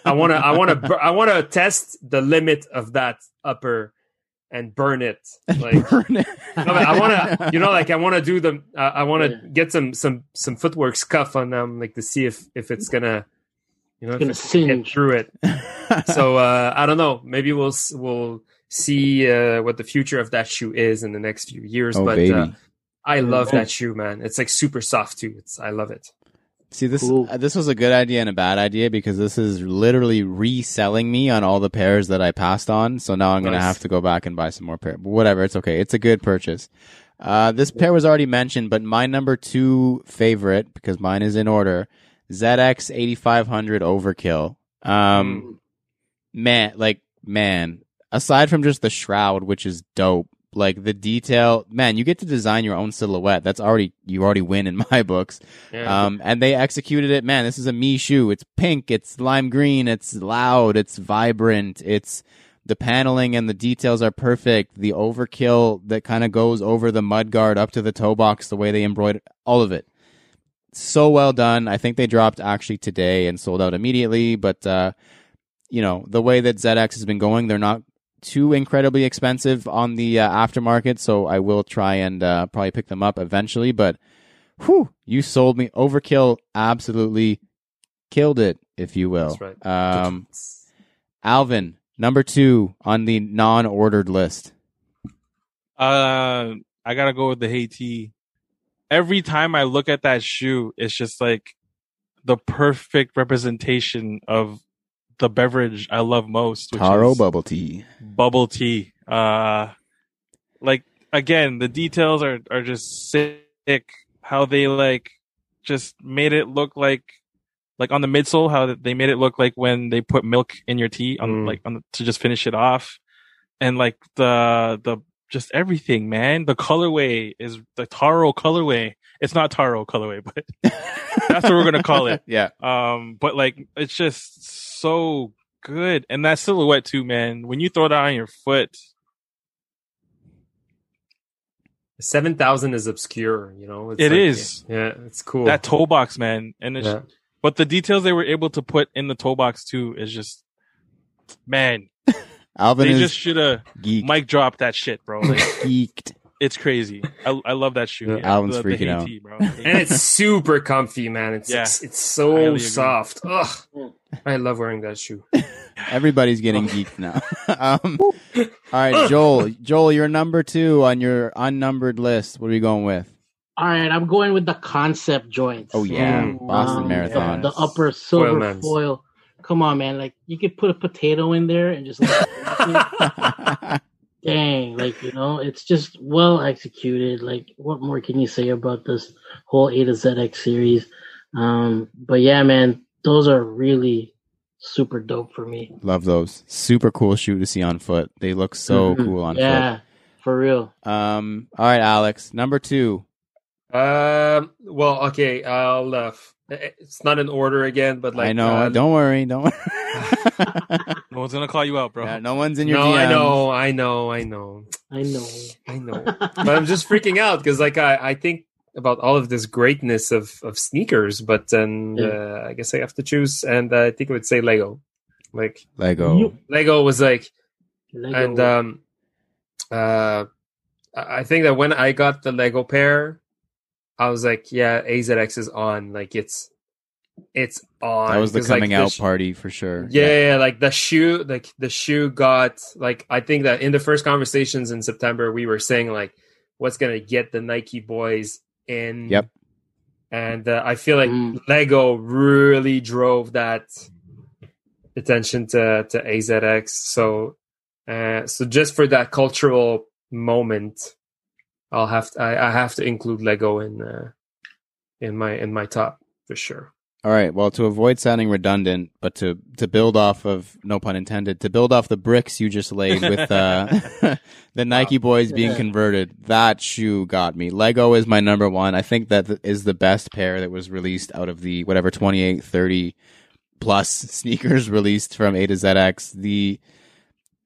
I want to I want to I want to test the limit of that upper and burn it like Burn it. no, but I want to, you know, like I want to do the, Uh, I want to Yeah. get some some some footwork scuff on them, like to see if if it's gonna, you know, if Gonna it's gonna get singe. through it. So uh I don't know. Maybe we'll we'll see uh, what the future of that shoe is in the next few years. Oh, but baby. I love that shoe, man. It's like super soft too. It's I love it. See this Cool. uh, this was a good idea and a bad idea because this is literally reselling me on all the pairs that I passed on. So now I'm gonna have to go back and buy some more pair. But whatever, it's okay. It's a good purchase. Uh, this pair was already mentioned, but my number two favorite because mine is in order. ZX 8500 Overkill. Um, man, like man, aside from just the shroud, which is dope, like the detail, man, you get to design your own silhouette. That's already you already win in my books. Yeah. Um, and they executed it. Man, this is a me shoe. It's pink. It's lime green. It's loud. It's vibrant. It's the paneling and the details are perfect. The overkill that kind of goes over the mud guard up to the toe box, the way they embroidered all of it. So well done. I think they dropped actually today and sold out immediately. But, uh, you know, the way that ZX has been going, they're not too incredibly expensive on the uh, aftermarket. So I will try and uh, probably pick them up eventually. But whew, you sold me. Overkill absolutely killed it, if you will. Right. Um, Alvin, number two on the non-ordered list. Uh, I gotta go with the Haiti. Every time I look at that shoe, it's just like the perfect representation of the beverage I love most, which Taro bubble tea. bubble tea. Uh, like again, the details are are just sick. How they like just made it look like like on the midsole, how they made it look like when they put milk in your tea on Mm. like on the, to just finish it off, and like the the just everything, man. The colorway is the taro colorway. It's not taro colorway, but That's what we're gonna call it. yeah. um, but like it's just so good, and that silhouette too, man. When you throw that on your foot, Seven thousand is obscure, you know. It's It like- is. Yeah, it's cool. that toe box, man, and it's yeah. but the details they were able to put in the toe box too is just man. Alvin they is just should have geeked. mic dropped that shit, bro. Like, geeked. It's crazy. I, I love that shoe. Yeah. Yeah, Alvin's the, the freaking out. Haiti, bro. and it's super comfy, man. It's Yeah. it's, it's so soft. Ugh, I love wearing that shoe. Everybody's getting geeked now. um, all right, Joel. Joel, you're number two on your unnumbered list. What are you going with? All right, I'm going with the concept joints. Oh yeah, Mm. Boston Um, Marathon. The, the upper silver Foilmans. foil. Come on, man. Like you could put a potato in there and just like, dang, like you know, it's just well executed. Like, what more can you say about this whole A to ZX series? Um, but yeah, man, those are really super dope for me. Love those. Super cool shoe to see on foot. They look so Mhm. cool on foot. Yeah, for real. Um, all right, Alex, number two. Um. Well, okay. I'll. Uh, f- it's not in order again, but like I know. uh, don't worry. Don't worry. No one's gonna call you out, bro. Yeah, no one's in your no, I know, I know, I know, I know. I know. but I'm just freaking out because, like, I, I think about all of this greatness of of sneakers, but then Yeah. uh, I guess I have to choose, and uh, I think I would say Lego. Like Lego. Lego was like, Lego. and um, uh, I I think that when I got the Lego pair, I was like, yeah, AZX is on. Like it's it's on. that was the 'Cause, like, coming out sh- party for sure. Yeah, yeah, like the shoe, like the shoe got like I think that in the first conversations in September we were saying like what's gonna get the Nike boys in. Yep. And uh, I feel like Mm. Lego really drove that attention to to AZX. So, uh, so just for that cultural moment, I'll have to, I, I have to include Lego in uh, in my in my top for sure. All right. Well, to avoid sounding redundant, but to to build off of no pun intended, to build off the bricks you just laid with uh, the Nike boys being Yeah. converted, that shoe got me. Lego is my number one. I think that is the best pair that was released out of the whatever 28, 30 plus sneakers released from A to ZX. The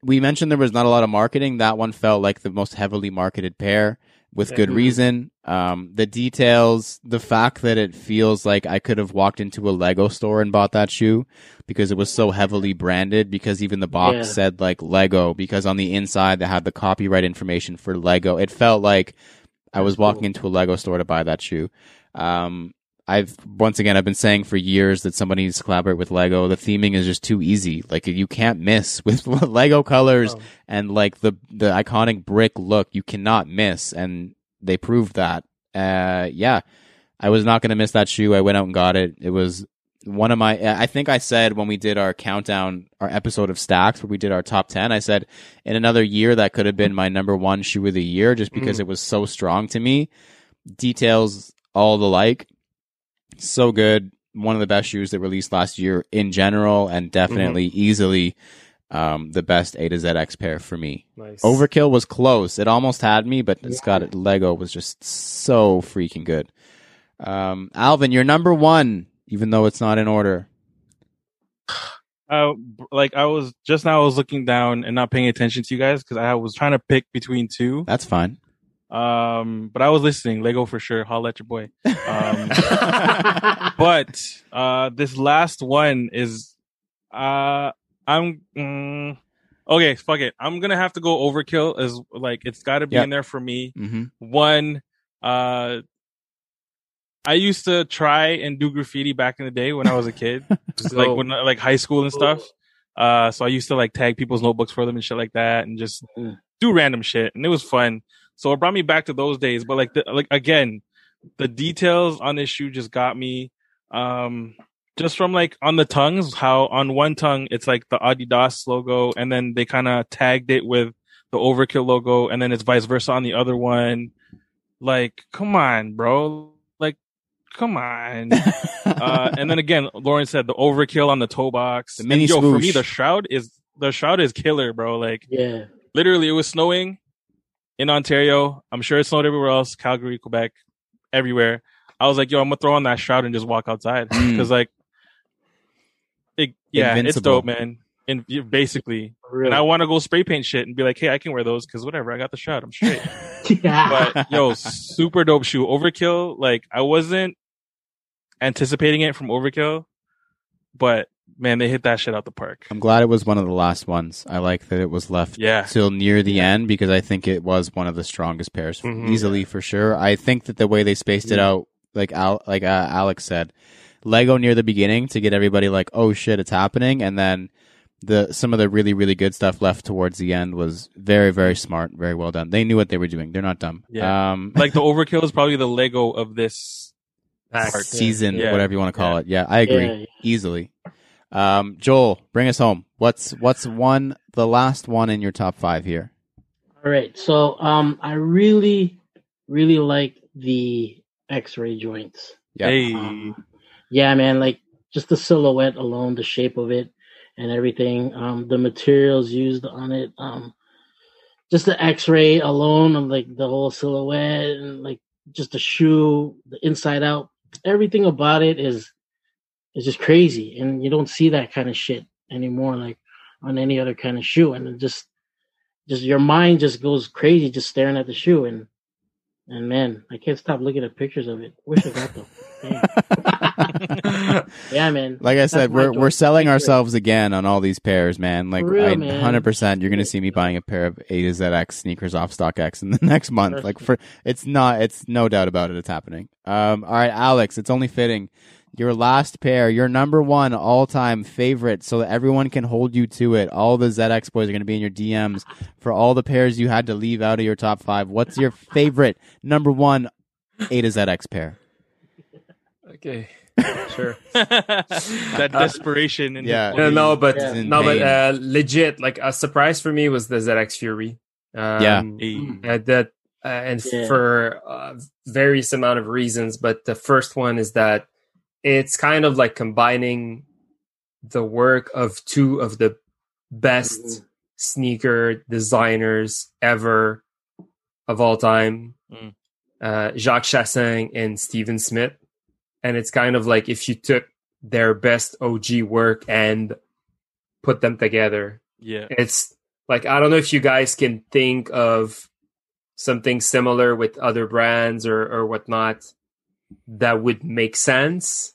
we mentioned there was not a lot of marketing. That one felt like the most heavily marketed pair with good Mhm. reason. Um, the details, the fact that it feels like I could have walked into a Lego store and bought that shoe because it was so heavily branded. Because even the box Yeah. said like Lego. Because on the inside they had the copyright information for Lego. It felt like I was walking into a Lego store to buy that shoe. Um, I've once again I've been saying for years that somebody needs to collaborate with Lego. The theming is just too easy. Like you can't miss with Lego colors Oh. and like the the iconic brick look. You cannot miss, and they proved that. Uh, yeah, I was not going to miss that shoe. I went out and got it. It was one of my. I think I said when we did our countdown, our episode of Stacks, where we did our top ten. I said in another year that could have been my number one shoe of the year, just because Mm. it was so strong to me. Details all the like, so good. One of the best shoes that released last year in general, and definitely easily um, the best A to Z X pair for me. Nice. Overkill was close. It almost had me, but it's got it. Lego was just so freaking good. Um, Alvin, you're number one, even though it's not in order. Uh, like I was just now, I was looking down and not paying attention to you guys because I was trying to pick between two. That's fine. Um, but I was listening. Lego for sure. Holla at your boy. Um, but uh, this last one is, uh, I'm mm, okay. Fuck it. I'm gonna have to go overkill. As like it's got to be Yeah. in there for me. hmm One, uh, I used to try and do graffiti back in the day when I was a kid, So- like when like high school and stuff. Uh, so I used to like tag people's notebooks for them and shit like that, and just Mm. do random shit, and it was fun. So it brought me back to those days. But like, the, like again, the details on this shoe just got me. Um, just from like on the tongues, how on one tongue it's like the Adidas logo, and then they kind of tagged it with the Overkill logo, and then it's vice versa on the other one. Like, come on, bro. Like, come on. uh, and then again, Lawrence said the Overkill on the toe box. The And mini yo, for me, the shroud is the shroud is killer, bro. Like, yeah. literally, it was snowing in Ontario. I'm sure it snowed everywhere else, Calgary, Quebec, everywhere. I was like, yo, I'm gonna throw on that shroud and just walk outside Mm. because, like, it, yeah, it's dope, man. And basically, For real. and I want to go spray paint shit and be like, hey, I can wear those because whatever, I got the shroud, I'm straight. yeah. but yo, super dope shoe. Overkill, like I wasn't anticipating it from Overkill, but man, they hit that shit out the park. I'm glad it was one of the last ones. I like that it was left Yeah. till near the end because I think it was one of the strongest pairs Mhm. easily for sure. I think that the way they spaced it out, like Al, like uh, Alex said, Lego near the beginning to get everybody like, oh shit, it's happening, and then the some of the really really good stuff left towards the end was very very smart, very well done. They knew what they were doing. They're not dumb. Yeah. Um, Like the Overkill is probably the Lego of this. Pack. Season, Yeah. whatever you want to call Yeah. it. Yeah, I agree Yeah, yeah. easily. Um, Joel, bring us home. What's what's one the last one in your top five here? All right. So um I really really like the X-ray joints. Yeah. Hey, Um, yeah, man, like just the silhouette alone, the shape of it and everything, um the materials used on it, um just the X-ray alone and like the whole silhouette and like just the shoe, the inside out, everything about it is is just crazy and you don't see that kind of shit anymore like on any other kind of shoe and it just just your mind just goes crazy just staring at the shoe and and man i can't stop looking at pictures of it wish i got them yeah man Like I said, we're we're selling X-ray. ourselves again on all these pairs, man. Like real, I man. hundred percent, you're gonna see me buying a pair of A to ZX sneakers off StockX in the next month. Like for it's not, it's no doubt about it. It's happening. Um, all right, Alex, it's only fitting. Your last pair, your number one all time favorite, so that everyone can hold you to it. All the ZX boys are going to be in your DMs for all the pairs you had to leave out of your top five. What's your favorite number one A to ZX pair? Okay, sure. that desperation and Yeah. No, no, but Yeah. in no, but uh, legit. Like a surprise for me was the ZX Fury. Um, Yeah. Hey. uh, that uh, and Yeah. for uh, various amount of reasons, but the first one is that it's kind of like combining the work of two of the best Mhm. sneaker designers ever of all time, Mm. uh, Jacques Chassaing and Steven Smith. And it's kind of like if you took their best OG work and put them together. yeah, It's like I don't know if you guys can think of something similar with other brands or or whatnot that would make sense.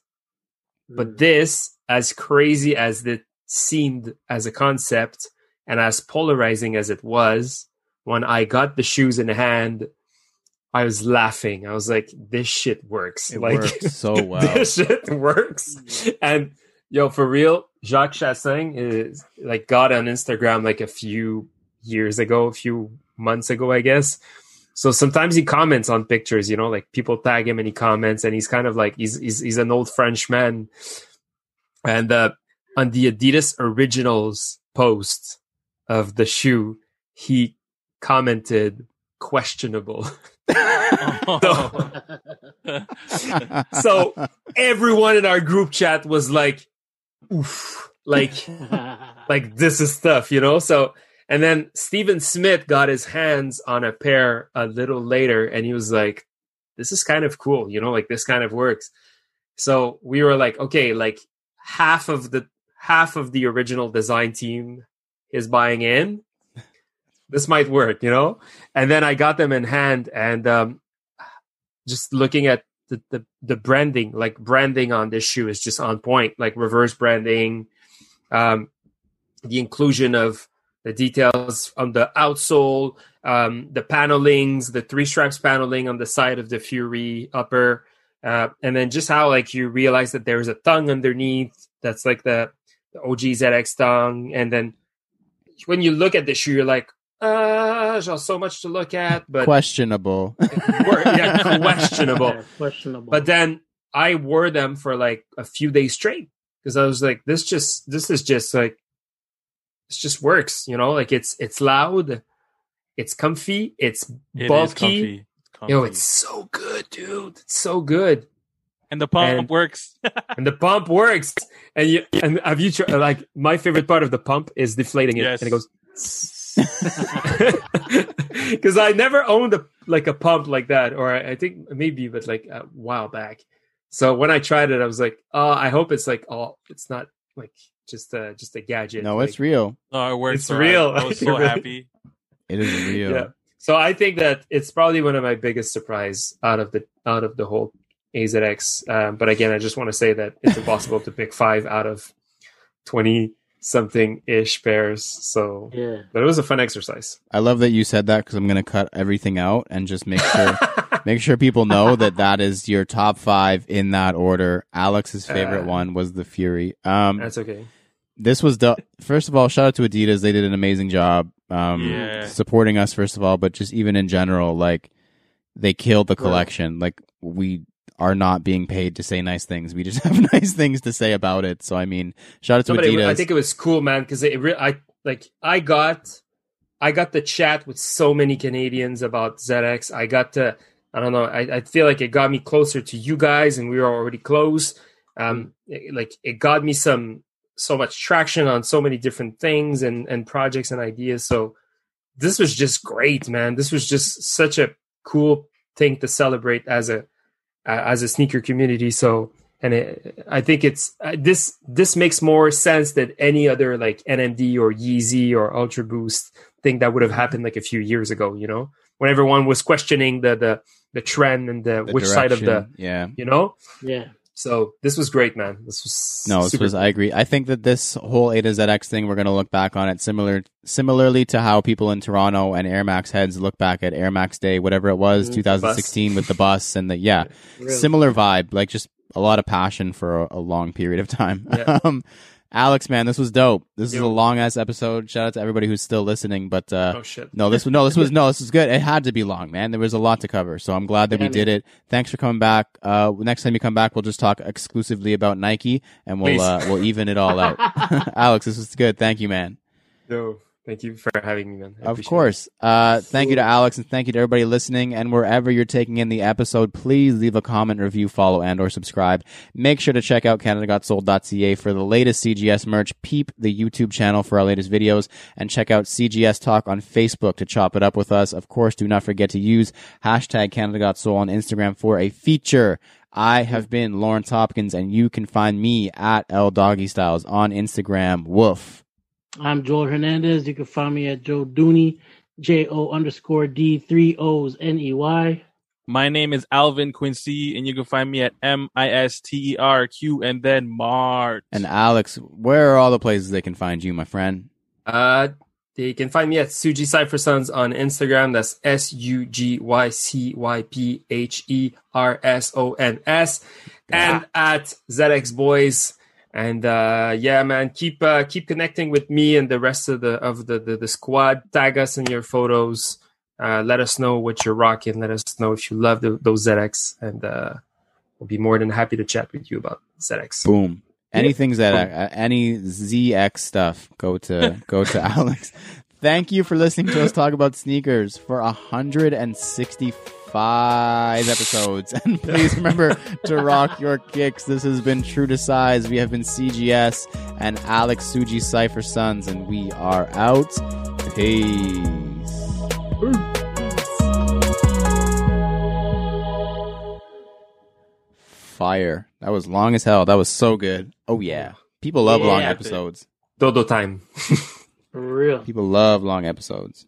But mm. this, as crazy as it seemed as a concept and as polarizing as it was, when I got the shoes in hand, I was laughing. I was like, "This shit works! It like, works so well. this shit works!" Mm. And yo, for real, Jacques Chassaing is like got on Instagram like a few years ago, a few months ago, I guess. So sometimes he comments on pictures, you know, like people tag him and he comments, and he's kind of like he's he's, he's an old French man. And uh, on the Adidas Originals post of the shoe, he commented questionable. so everyone in our group chat was like, "Oof!" Like, like this is stuff, you know. So and then Steven Smith got his hands on a pair a little later, and he was like, "This is kind of cool, you know, like this kind of works." So we were like, "Okay, like half of the half of the original design team is buying in. This might work, you know." And then I got them in hand, and um, just looking at the, the the branding, like branding on this shoe is just on point, like reverse branding, um, the inclusion of the details on the outsole, um, the panelings, the three stripes paneling on the side of the Fury upper, uh, and then just how like you realize that there's a tongue underneath that's like the, the OG ZX tongue, and then when you look at the shoe, you're like, uh, there's so much to look at, but questionable. yeah, questionable. Yeah, questionable. But then I wore them for like a few days straight because I was like, this just this is just like this just works, you know, like it's it's loud, it's comfy, it's It bulky. Yo, Comfy. it's so good, dude. It's so good. and the pump and- works. And the pump works. And you and have you tried like my favorite part of the pump is deflating it Yes. and it goes because I never owned a like a pump like that, or I, I think maybe, but like a while back. So when I tried it, I was like, "Oh, I hope it's like oh, it's not like just a just a gadget." no, like, it's real. no, it works. It's real. I, I was so happy. It is real. Yeah. So I think that it's probably one of my biggest surprise out of the out of the whole AZX. Um, but again, I just want to say that it's impossible to pick five out of twenty something ish pairs. So, yeah. but it was a fun exercise. I love that you said that because I'm gonna cut everything out and just make sure make sure people know that that is your top five in that order. Alex's favorite Uh, one was the Fury. Um, That's okay. this was the first of all shout out to adidas they did an amazing job um Yeah. supporting us first of all but just even in general like they killed the Right. collection like we are not being paid to say nice things we just have nice things to say about it so i mean shout out to No, but it- adidas I think it was cool, man, because it re- I like I got I got the chat with so many Canadians about ZX. I got to I don't know. I, I feel like it got me closer to you guys, and we were already close. Um, it- like it got me some so much traction on so many different things and and projects and ideas. So this was just great, man. This was just such a cool thing to celebrate as a as a sneaker community. So and it, I think it's uh, this this makes more sense than any other like NMD or Yeezy or Ultra Boost thing that would have happened like a few years ago. You know, when everyone was questioning the the the trend and the, the which side of the yeah you know. Yeah. So this was great, man. This was no this was i agree i think that this whole a to zx thing we're going to look back on it similar similarly to how people in toronto and air max heads look back at air max day whatever it was Mhm. 2016 with the bus and the yeah Really. similar vibe, like just a lot of passion for a, a long period of time. Yeah. um, Alex, man, this was dope. This is a long ass episode. Shout out to everybody who's still listening. But uh, oh shit. no, this was no, this was no, this was good. It had to be long, man. There was a lot to cover, so I'm glad that we Yeah, did it. Thanks for coming back. Uh, next time you come back, we'll just talk exclusively about Nike, and we'll uh, we'll even it all out. Alex, this was good. Thank you, man. No, thank you for having me, man. I Of course. Uh, thank you to Alex and thank you to everybody listening. And wherever you're taking in the episode, please leave a comment, review, follow, and or subscribe. Make sure to check out CanadaGotSold.ca for the latest CGS merch. Peep the YouTube channel for our latest videos and check out CGS Talk on Facebook to chop it up with us. Of course, do not forget to use hashtag CanadaGotSold on Instagram for a feature. I have been Lawrence Hopkins and you can find me at L Doggy Styles on Instagram. Woof. I'm Joel Hernandez. You can find me at Joe Dooney, J O underscore D three O's N E Y. My name is Alvin Quincy, and you can find me at M I S T E R Q and then Mart. And Alex, where are all the places they can find you, my friend? Uh, They can find me at Sugy Cyphersons on Instagram. That's S U G Y C Y P H E R S O N S, and at ZX Boys. And uh, yeah, man, keep uh, keep connecting with me and the rest of the of the the, the squad. Tag us in your photos. Uh, let us know what you're rocking. Let us know if you love the, those ZX, and uh, we'll be more than happy to chat with you about ZX. Boom. Anything ZX, uh, any ZX stuff, go to go to Alex. Thank you for listening to us talk about sneakers for 165 episodes. And please remember to rock your kicks. This has been True to Size. We have been CGS and Alex Sugy Cyphersons, and we are out. Peace. Fire. That was long as hell. That was so good. Oh yeah. People love long Yeah. episodes. Dodo time. For real. People love long episodes.